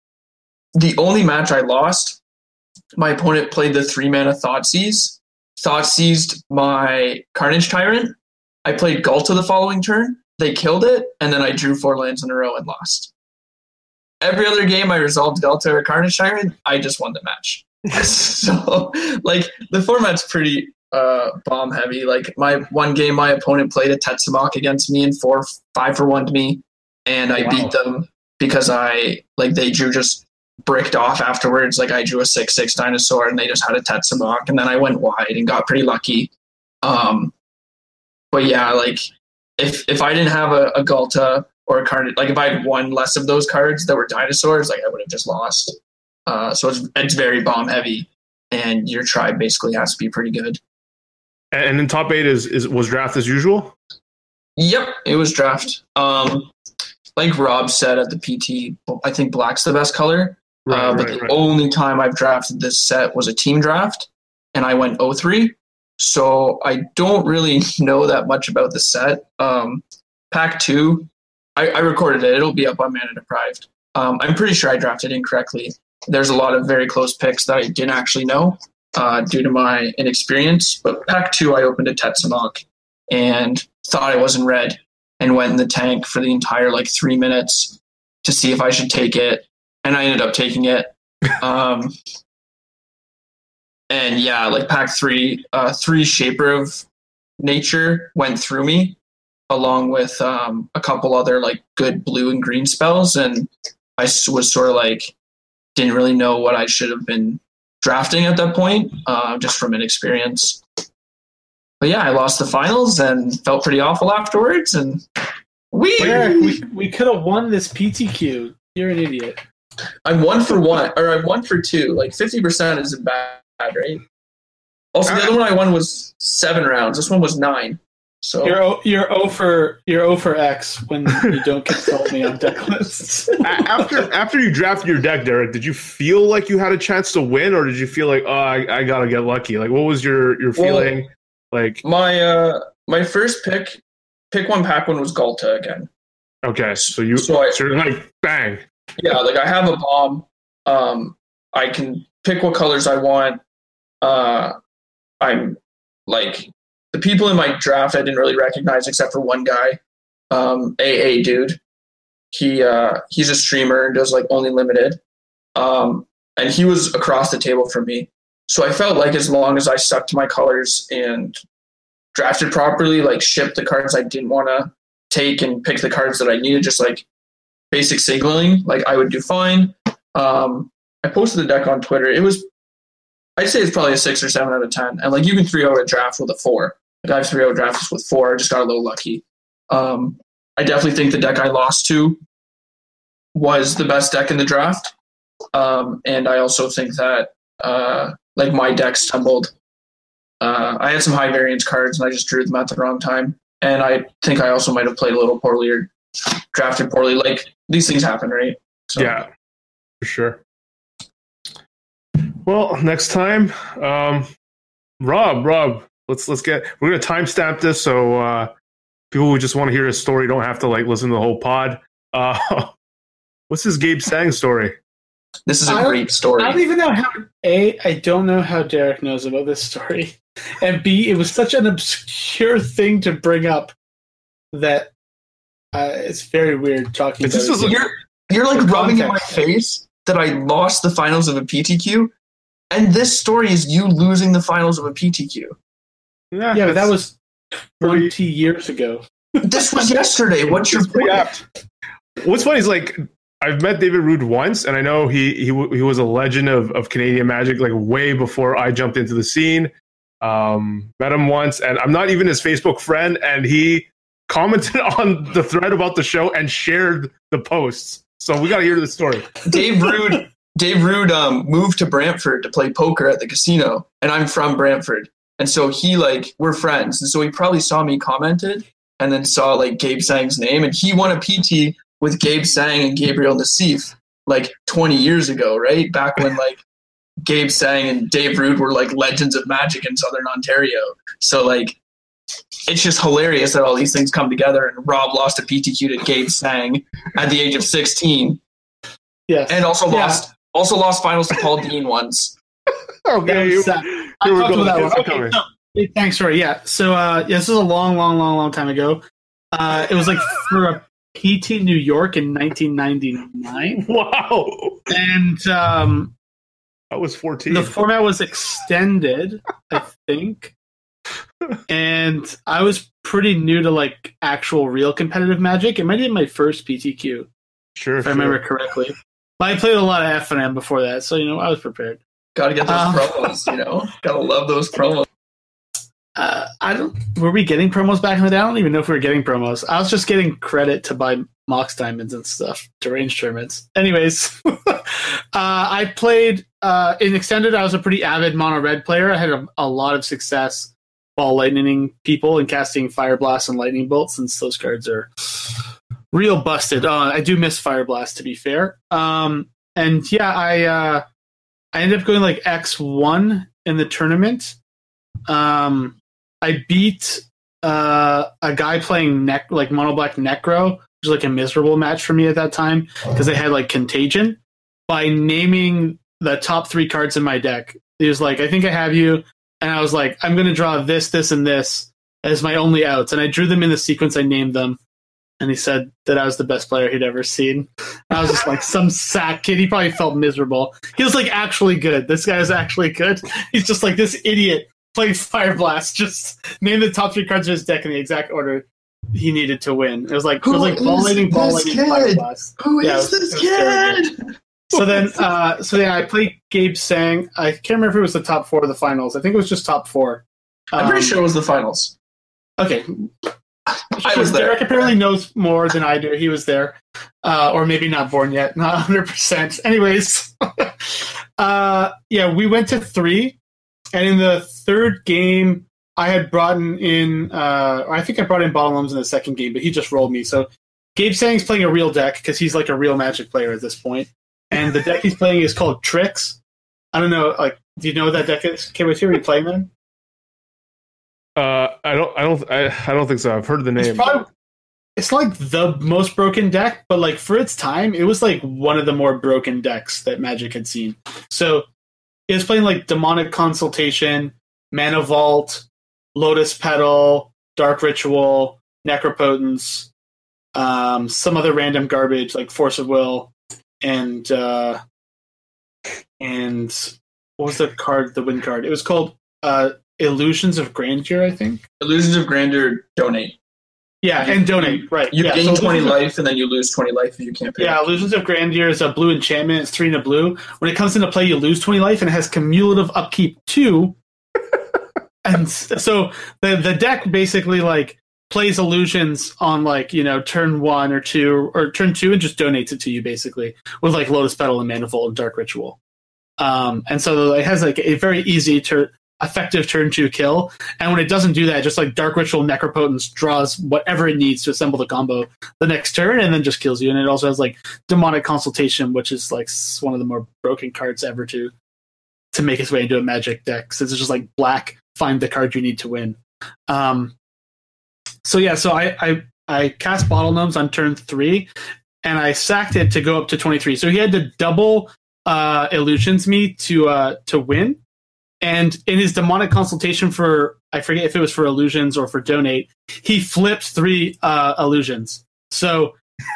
the only match I lost, my opponent played the three mana Thoughtseize. Thought seized my Carnage Tyrant. I played Ghalta the following turn. They killed it, and then I drew four lands in a row and lost. Every other game I resolved Ghalta or Carnage Tyrant, I just won the match. so like the format's pretty uh bomb heavy. Like my one game my opponent played a Tetzimoc against me and four five for one to me and I Wow. beat them because I like they drew just bricked off afterwards. Like I drew a six six dinosaur and they just had a Tetzimoc and then I went wide and got pretty lucky. Um but yeah, like if if I didn't have a, a Ghalta or a card like if I had one less of those cards that were dinosaurs, like I would have just lost. Uh, so it's it's very bomb heavy, and your tribe basically has to be pretty good. and then top eight is, is was draft as usual. Yep, it was draft. Um, like Rob said at the PT, I think black's the best color. uh, but the only time I've drafted this set was a team draft, and I went 03. So I don't really know that much about the set. Um, pack two, I, I recorded it. It'll be up on Mana Deprived. Um, I'm pretty sure I drafted incorrectly. There's a lot of very close picks that I didn't actually know uh, due to my inexperience. But pack two, I opened a Tetzimoc and thought I wasn't red and went in the tank for the entire like three minutes to see if I should take it. And I ended up taking it. Um, and yeah, like pack three, uh, three Shaper of Nature went through me along with um, a couple other like good blue and green spells. And I was sort of like, didn't really know what I should have been drafting at that point, uh, just from inexperience. But yeah, I lost the finals and felt pretty awful afterwards. And we, Derek, we, we could have won this PTQ. You're an idiot. I'm one for one, or I'm one for two. Like 50% isn't bad, right? Also, the other one I won was seven rounds. This one was nine. So You're o, you're O for you're O for X when you don't consult me on deck lists. After after you drafted your deck, Derek, did you feel like you had a chance to win, or did you feel like, oh, I, I gotta get lucky? Like, what was your your Well- feeling? like, my uh my first pick, pick one, pack one was Ghalta again. okay, so you So I- so you're like, bang, yeah, like I have a bomb. Um, I can pick what colors I want. Uh, I'm like the people in my draft I didn't really recognize except for one guy, um, AA dude. He uh, he's a streamer and does like only limited, um, and he was across the table from me. So I felt like as long as I stuck to my colors and drafted properly, like shipped the cards I didn't want to take and pick the cards that I needed, just like basic signaling, like I would do fine. Um, I posted the deck on Twitter. It was, I'd say it's probably a six or seven out of ten. And like you can three out a draft with a four. Like I've three out drafts with four. I just got a little lucky. Um, I definitely think the deck I lost to was the best deck in the draft. Um, and I also think that uh, like my deck stumbled uh, I had some high variance cards and I just drew them at the wrong time. And I think I also might have played a little poorly or drafted poorly. Like these things happen, right? So, Yeah, for sure. Well, next time, um, Rob, Rob, let's let's get we're gonna timestamp this so uh, people who just want to hear his story don't have to like listen to the whole pod. Uh, what's this Gabe Tsang story? This is a great story. I don't even know how. A, I don't know how Derek knows about this story, and B, it was such an obscure thing to bring up that uh, it's very weird talking It's about. just it. a- You're you're like rubbing in my face that I lost the finals of a PTQ, and this story is you losing the finals of a PTQ. yeah, but that that's was pretty- twenty years ago. This was yesterday. What's your point? apt. What's funny is like I've met David Rude once, and I know he he he was a legend of of Canadian Magic like way before I jumped into the scene. Um, met him once, and I'm not even his Facebook friend, and he commented on the thread about the show and shared the posts. So we got to hear the story. Dave Rude. Dave Rude um, moved to Brantford to play poker at the casino, and I'm from Brantford, and so he like we're friends, and so he probably saw me commented, and then saw like Gabe Tsang's name, and he won a PT with Gabe Tsang and Gabriel Nassif like 20 years ago, right? Back when like Gabe Tsang and Dave Rude were like legends of Magic in Southern Ontario. So like it's just hilarious that all these things come together and Rob lost a PTQ to Gabe Tsang at the age of 16 Yes, and also Yeah. lost also lost finals to Paul Dean once. Okay, That here, was, uh, I here we talked go. that one. Okay, coming. so, hey, thanks, Roy. Yeah, so uh, yeah, this is a long, long, long, long time ago. Uh, it was like for a PT New York in 1999, Wow, and um, I was 14. the format was extended, I think. And I was pretty new to like actual real competitive magic. It might have been my first PTQ, sure, if sure. I remember correctly. But I played a lot of F and M before that, so you know I was prepared. Gotta get those Um, promos, you know? Gotta love those promos. Uh, I don't. Were we getting promos back in the day? I don't even know if we were getting promos. I was just getting credit to buy Mox diamonds and stuff to range tournaments. Anyways, uh, I played uh, in extended. I was a pretty avid mono red player. I had a, a lot of success while lightning people and casting fire blast and lightning bolts, since those cards are real busted. Uh, I do miss fire blast to be fair. Um, and yeah, I uh, I ended up going like X one in the tournament. Um, I beat uh, a guy playing neck like mono black necro, which was like a miserable match for me at that time because they had like contagion by naming the top three cards in my deck. He was like, "I think I have you," and I was like, "I'm going to draw this, this, and this as my only outs," and I drew them in the sequence I named them. And he said that I was the best player he'd ever seen. I was just like some sack kid. He probably felt miserable. He was like actually good. This guy is actually good. He's just like this idiot played Fire Blast. Just name the top three cards of his deck in the exact order he needed to win. It was like it was like ball lightning, ball this lightning, Fire kid? Blast. Who is Yeah, it was- this it was terrible. kid? So then, uh, so yeah, I played Gabe Tsang. I can't remember if it was the top four of the finals. I think it was just top four. I'm pretty Um, sure it was the finals. Okay, I was there. Derek apparently knows more than I do. He was there, uh, or maybe not born yet. Not 100. percent Anyways, uh, yeah, we went to three, and in the third game, I had brought in. Uh, I think I brought in Bottle Gnomes in the second game, but he just rolled me. So Gabe Tsang's playing a real deck because he's like a real Magic player at this point, and the deck he's playing is called Trix. I don't know. Like, do you know what that deck is? Can we see? You playing them? Uh, I don't, I don't, I, I don't think so. I've heard the name. It's probably it's like the most broken deck, but like for its time, it was like one of the more broken decks that Magic had seen. So it was playing like Demonic Consultation, Mana Vault, Lotus Petal, Dark Ritual, Necropotence, um, some other random garbage like Force of Will, and uh, and what was the card? The win card. It was called uh, Illusions of Grandeur, I think. Illusions of Grandeur, donate. Yeah, and donate. Right. You yeah, gain so 20 Illusions of- life and then you lose 20 life if you can't pay. Yeah, Illusions of Grandeur is a blue enchantment. It's three and a blue. When it comes into play, you lose 20 life and it has cumulative upkeep two. and so the the deck basically like plays illusions on like, you know, turn one or two or turn two and just donates it to you basically with like Lotus Petal and Mana Vault and Dark Ritual. Um, and so it has like a very easy to effective turn two kill. And when it doesn't do that, just like Dark Ritual Necropotence draws whatever it needs to assemble the combo the next turn and then just kills you. And it also has like Demonic Consultation, which is like one of the more broken cards ever to to make its way into a magic deck. So it's just like black, find the card you need to win. Um so yeah, so I I, I cast Bottle Gnomes on turn three and I sacked it to go up to 23. So he had to double uh illusions me to uh to win. And in his demonic consultation for I forget if it was for illusions or for donate, he flipped three uh illusions. So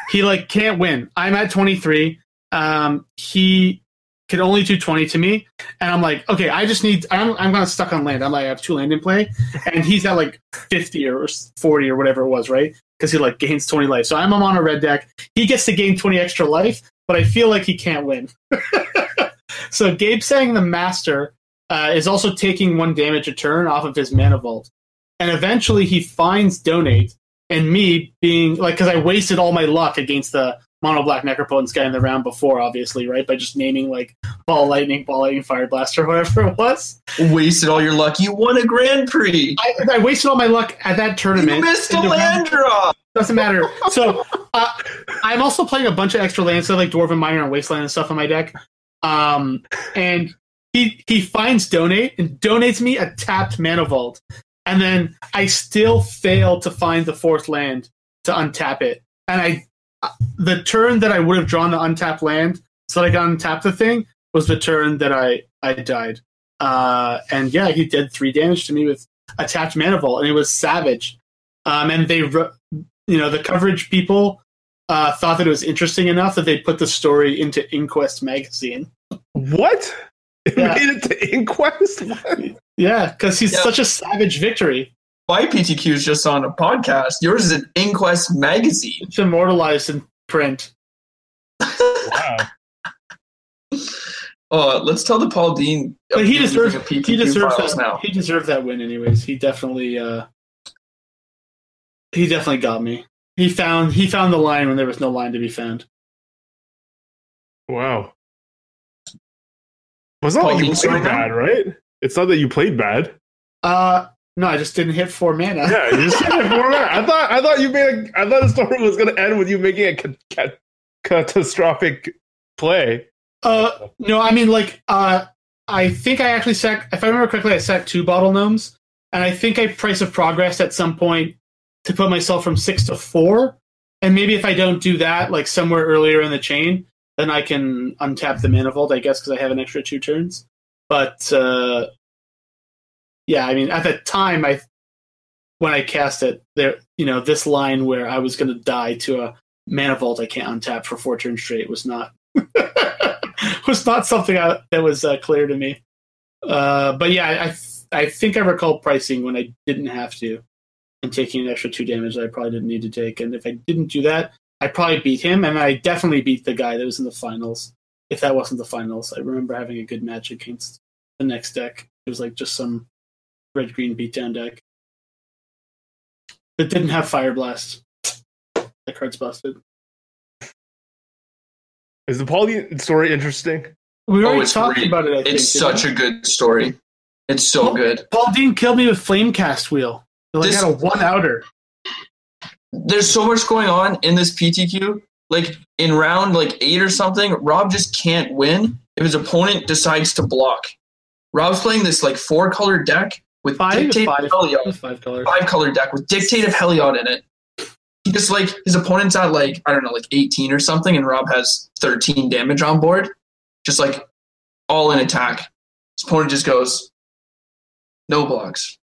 he like can't win. I'm at 23. Um he could only do 20 to me. And I'm like, okay, I just need I'm I'm gonna stuck on land. I'm like I have two land in play. And he's at like 50 or 40 or whatever it was, right? Because he like gains 20 life. So I'm on a red deck. He gets to gain 20 extra life, but I feel like he can't win. so Gabe saying the master uh, is also taking one damage a turn off of his mana vault. And eventually he finds donate, and me being like, because I wasted all my luck against the mono black necropotence guy in the round before, obviously, right? By just naming like ball lightning, ball lightning, fire blast, or whatever it was. Wasted all your luck. You won a Grand Prix. I, I wasted all my luck at that tournament. You missed a in the round- land drop. Doesn't matter. So uh, I'm also playing a bunch of extra lands, so like Dwarven Miner and Wasteland and stuff on my deck. Um, and he he finds donate and donates me a tapped mana vault, and then I still fail to find the fourth land to untap it. And I uh, the turn that I would have drawn the untapped land, so that I got untap the thing, was the turn that I I died. Uh, and yeah, he did three damage to me with a tapped mana vault, and it was savage. Um, and they you know the coverage people uh, thought that it was interesting enough that they put the story into Inquest magazine. What? It Yeah. made it to Inquest? What? Yeah, because he's Yeah. such a savage victory. My PTQ is just on a podcast. Yours is an Inquest magazine. It's immortalized in print. Wow. Oh, let's tell the Paul Dean. But he deserves PTQ he deserves that now. he deserved that win anyways. He definitely uh he definitely got me. He found he found the line when there was no line to be found. Wow. Well, it's not Paul like you Dean's played right now? bad, right? It's not that you played bad. Uh no, I just didn't hit four mana. Yeah, you just said it for a minute. I thought I thought you made a, I thought the story was going to end with you making a ca- ca- catastrophic play. Uh, no, I mean like uh, I think I actually sacked. If I remember correctly, I sacked two bottle gnomes, and I think I price of progress at some point to put myself from six to four. And maybe if I don't do that, like somewhere earlier in the chain, then I can untap the vault, I guess, because I have an extra two turns. But uh, yeah, I mean, at the time, I when I cast it, there, you know, this line where I was going to die to a vault I can't untap for four turns straight was not was not something I, that was uh, clear to me. Uh, but yeah, I I think I recall pricing when I didn't have to and taking an extra two damage that I probably didn't need to take. And if I didn't do that, I probably beat him, and I definitely beat the guy that was in the finals. If that wasn't the finals, I remember having a good match against the next deck. It was like just some red green beatdown deck that didn't have fire blast. That card's busted. Is the Paul Dean story interesting? We Oh, already it's talked great. about it. I think, It's such we? a good story. It's so Oh. good. Paul Dean killed me with Flamecast Wheel. Like This- had a one outer. There's so much going on in this PTQ. Like in round like eight or something, Rob just can't win if his opponent decides to block. Rob's playing this like four color deck with Five, Dictate five, Heliod. five colors. five color deck with Dictate of Heliod in it. He just like his opponent's at like I don't know like 18 or something, and Rob has 13 damage on board, just like all in attack. His opponent just goes no blocks.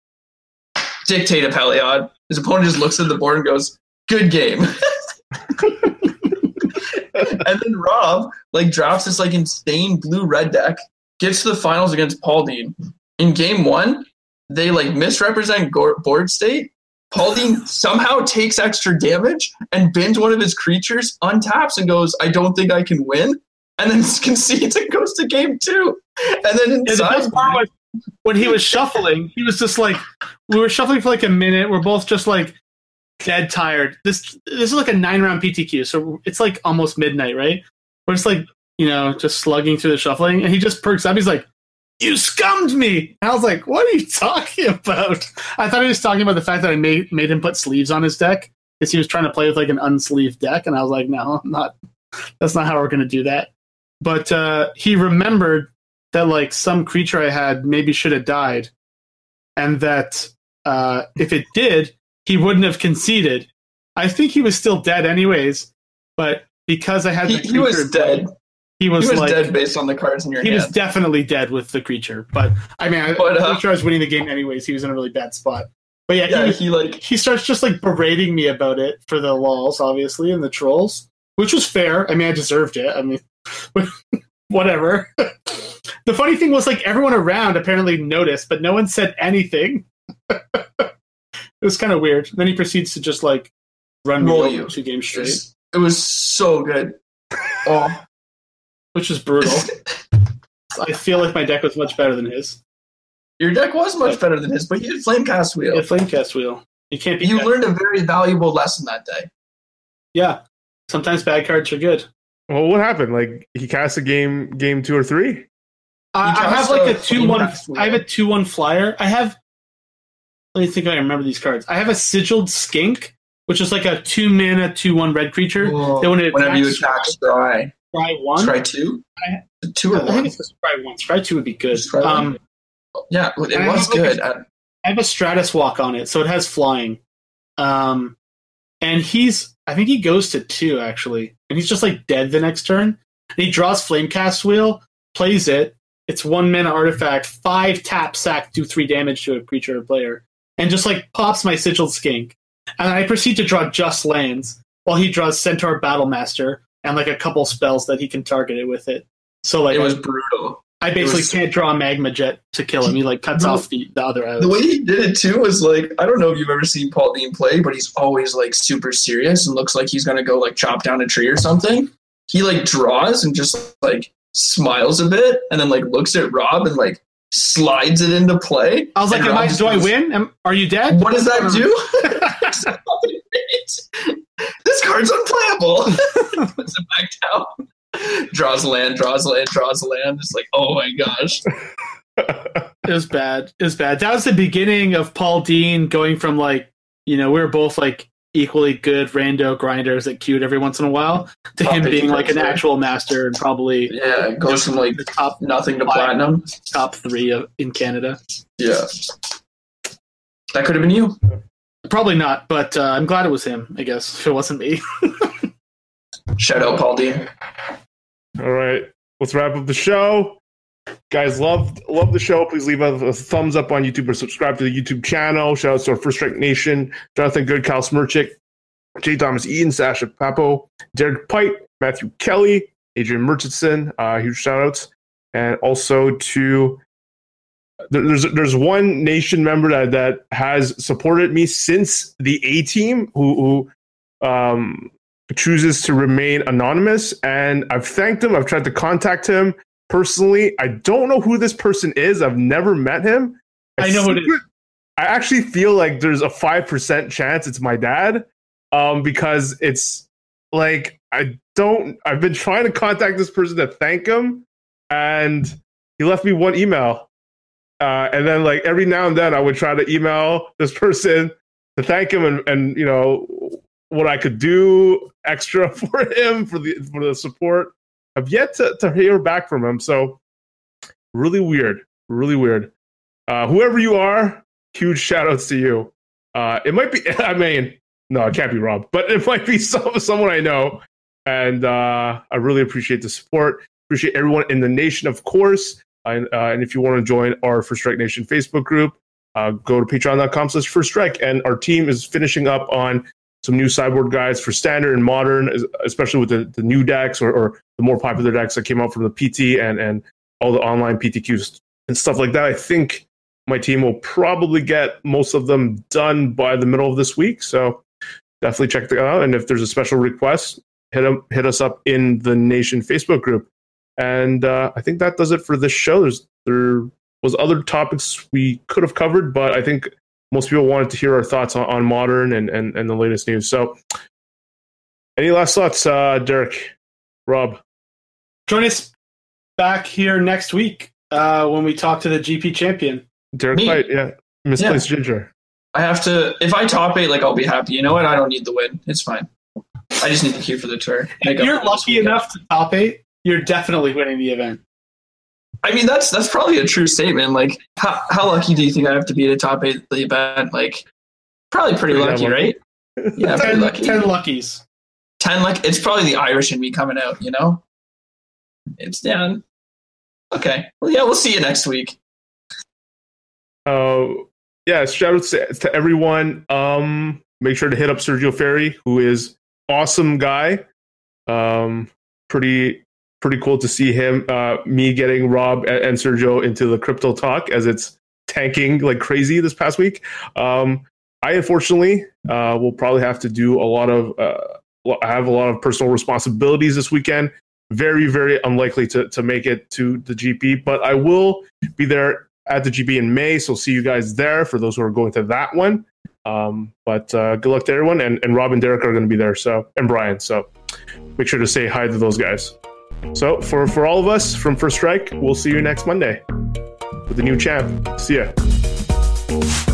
Dictate a Heliod. His opponent just looks at the board and goes, "Good game." and then Rob like drafts this like insane blue red deck, gets to the finals against Paul Dean. In game one, they like misrepresent board state. Paul Dean somehow takes extra damage and bins one of his creatures, untaps, and goes, I don't think I can win. And then concedes and goes to game two. And then Yeah, the best part was when he was shuffling, he was just like, we were shuffling for like a minute. We're both just like dead tired. This this is like a nine round PTQ, so it's like almost midnight, right? We're just like, you know, just slugging through the shuffling, and he just perks up. He's like, You scummed me. And I was like, What are you talking about? I thought he was talking about the fact that I made made him put sleeves on his deck because he was trying to play with like an unsleeved deck, and I was like, No, I'm not. That's not how we're gonna do that. But uh, he remembered that like some creature I had maybe should have died, and that uh, if it did, he wouldn't have conceded. I think he was still dead anyways, but because I had He, the he was creature dead. he was, He was like dead based on the cards in your he hand. He was definitely dead with the creature. But I mean, I, But, uh, I'm sure I was winning the game anyways. He was in a really bad spot. But yeah, yeah, he, he like he starts just like berating me about it for the lols, obviously, and the trolls, which was fair. I mean, I deserved it. I mean, whatever. the funny thing was, like, everyone around apparently noticed, but no one said anything. it was kind of weird. Then he proceeds to just like run me Roll over you. two games it straight, was, it was so good. Oh, which was brutal. I feel like my deck was much better than his. your deck was much better than his, but you had Flamecast Wheel. Yeah, Flamecast Wheel. You can't be. you learned a very valuable lesson that day. Yeah. Sometimes bad cards are good. Well, what happened? Like he cast a game, game two or three. I, I have like a a two one. I have a two one flyer. I have. Let me think. If I remember these cards. I have a sigiled skink, which is like a two mana two one red creature. Then when it Whenever you attack, scry. try one. Scry two? I- Two or I think one? it's just scry one. Scry two would be good. Just scry one. Um, Yeah, it was have, like, good. Uh, I have a Stratus walk on it, so it has flying. Um, and he's I think he goes to two actually, and he's just like dead the next turn. And he draws Flamecast Wheel, plays it. It's one mana artifact, five tap sack, do three damage to a creature or player, and just like pops my Sigiled Skink. And I proceed to draw just lands while he draws Centaur Battlemaster and like a couple spells that he can target it with it. So like it was I, brutal. I basically was- can't draw a Magma Jet to kill him. He like cuts No. off the, the other arrows. The way he did it too was like I don't know if you've ever seen Paul Dean play, but he's always like super serious and looks like he's gonna go like chop down a tree or something. He like draws and just like smiles a bit and then like looks at Rob and like slides it into play. I was like, Am I, do I win? Am, are you dead? What does that do? this card's unplayable. Puts it back down. Draws land, draws land, draws land. It's like, oh my gosh. It was bad. It was bad. That was the beginning of Paul Dean going from like, you know, we were both like equally good rando grinders that queued every once in a while to Top him being like an actual master and probably Yeah, it goes from like top nothing to Five. platinum. top three of, in Canada. Yeah. That could have been you. Probably not, but uh, I'm glad it was him. I guess if it wasn't me. Shout out Paul Dean. All right, let's wrap up the show. Guys, love love the show. Please leave a, a thumbs up on YouTube or subscribe to the YouTube channel. Shout out to our First Strike Nation, Jonathan Good, Kyle Smirchik, J. Thomas Eaton, Sasha Papo, Derek Pite, Matthew Kelly, Adrian Murchison. Uh, huge shout outs. And also to there- there's there's one nation member that, that has supported me since the A team who, who um, chooses to remain anonymous and I've thanked him. I've tried to contact him personally. I don't know who this person is. I've never met him. I know who it is. I actually feel like there's a 5% chance it's my dad um, because it's like I don't I've been trying to contact this person to thank him and he left me one email. Uh, and then like every now and then I would try to email this person to thank him and, and you know what I could do extra for him for the for the support. I've yet to, to hear back from him. So really weird. Really weird. Uh, whoever you are, huge shout outs to you. Uh, it might be I mean, no, it can't be Rob, but it might be some, someone I know. And uh, I really appreciate the support. Appreciate everyone in the nation, of course. And, uh, and if you want to join our First Strike Nation Facebook group, uh, go to patreon.com slash first strike. And our team is finishing up on some new sideboard guides for standard and modern, especially with the, the new decks or, or the more popular decks that came out from the PT and, and all the online PTQs and stuff like that. I think my team will probably get most of them done by the middle of this week. So definitely check that out. And if there's a special request, hit, 'em- hit us up in the Nation Facebook group. And uh, I think that does it for this show. There's there was other topics we could have covered, but I think most people wanted to hear our thoughts on, on modern and, and, and the latest news. So, any last thoughts, uh, Derek, Rob? Join us back here next week Uh, when we talk to the GP champion. Derek Me. White, yeah. Misplaced Ginger. I have to. If I top eight, like I'll be happy. You know what? I don't need the win. It's fine. I just need the queue for the tour. If you're lucky enough to top eight, you're definitely winning the event. I mean, that's that's probably a true statement. Like, how how lucky do you think I have to be to top eight the event? Like, probably pretty Pretty lucky, lucky. right? Yeah, pretty Ten, lucky. ten luckies. Ten luck. It's probably the Irish in me coming out. You know, it's down. Okay. Well, yeah, we'll see you next week. Uh, yeah, shout out to, to everyone. Um, make sure to hit up Sergio Ferry, who is awesome guy. Um, pretty pretty cool to see him. Uh, me getting Rob and, Sergio into the crypto talk as it's tanking like crazy this past week. Um, I unfortunately uh, will probably have to do a lot of. Uh, I have a lot of personal responsibilities this weekend. Very, very unlikely to, to make it to the GP, but I will be there at the GP in May. So see you guys there for those who are going to that one. Um, but uh, good luck to everyone, and, and Rob and Derek are going to be there. So and Brian. So make sure to say hi to those guys. So for for all of us from First Strike, we'll see you next Monday with the new champ. See ya.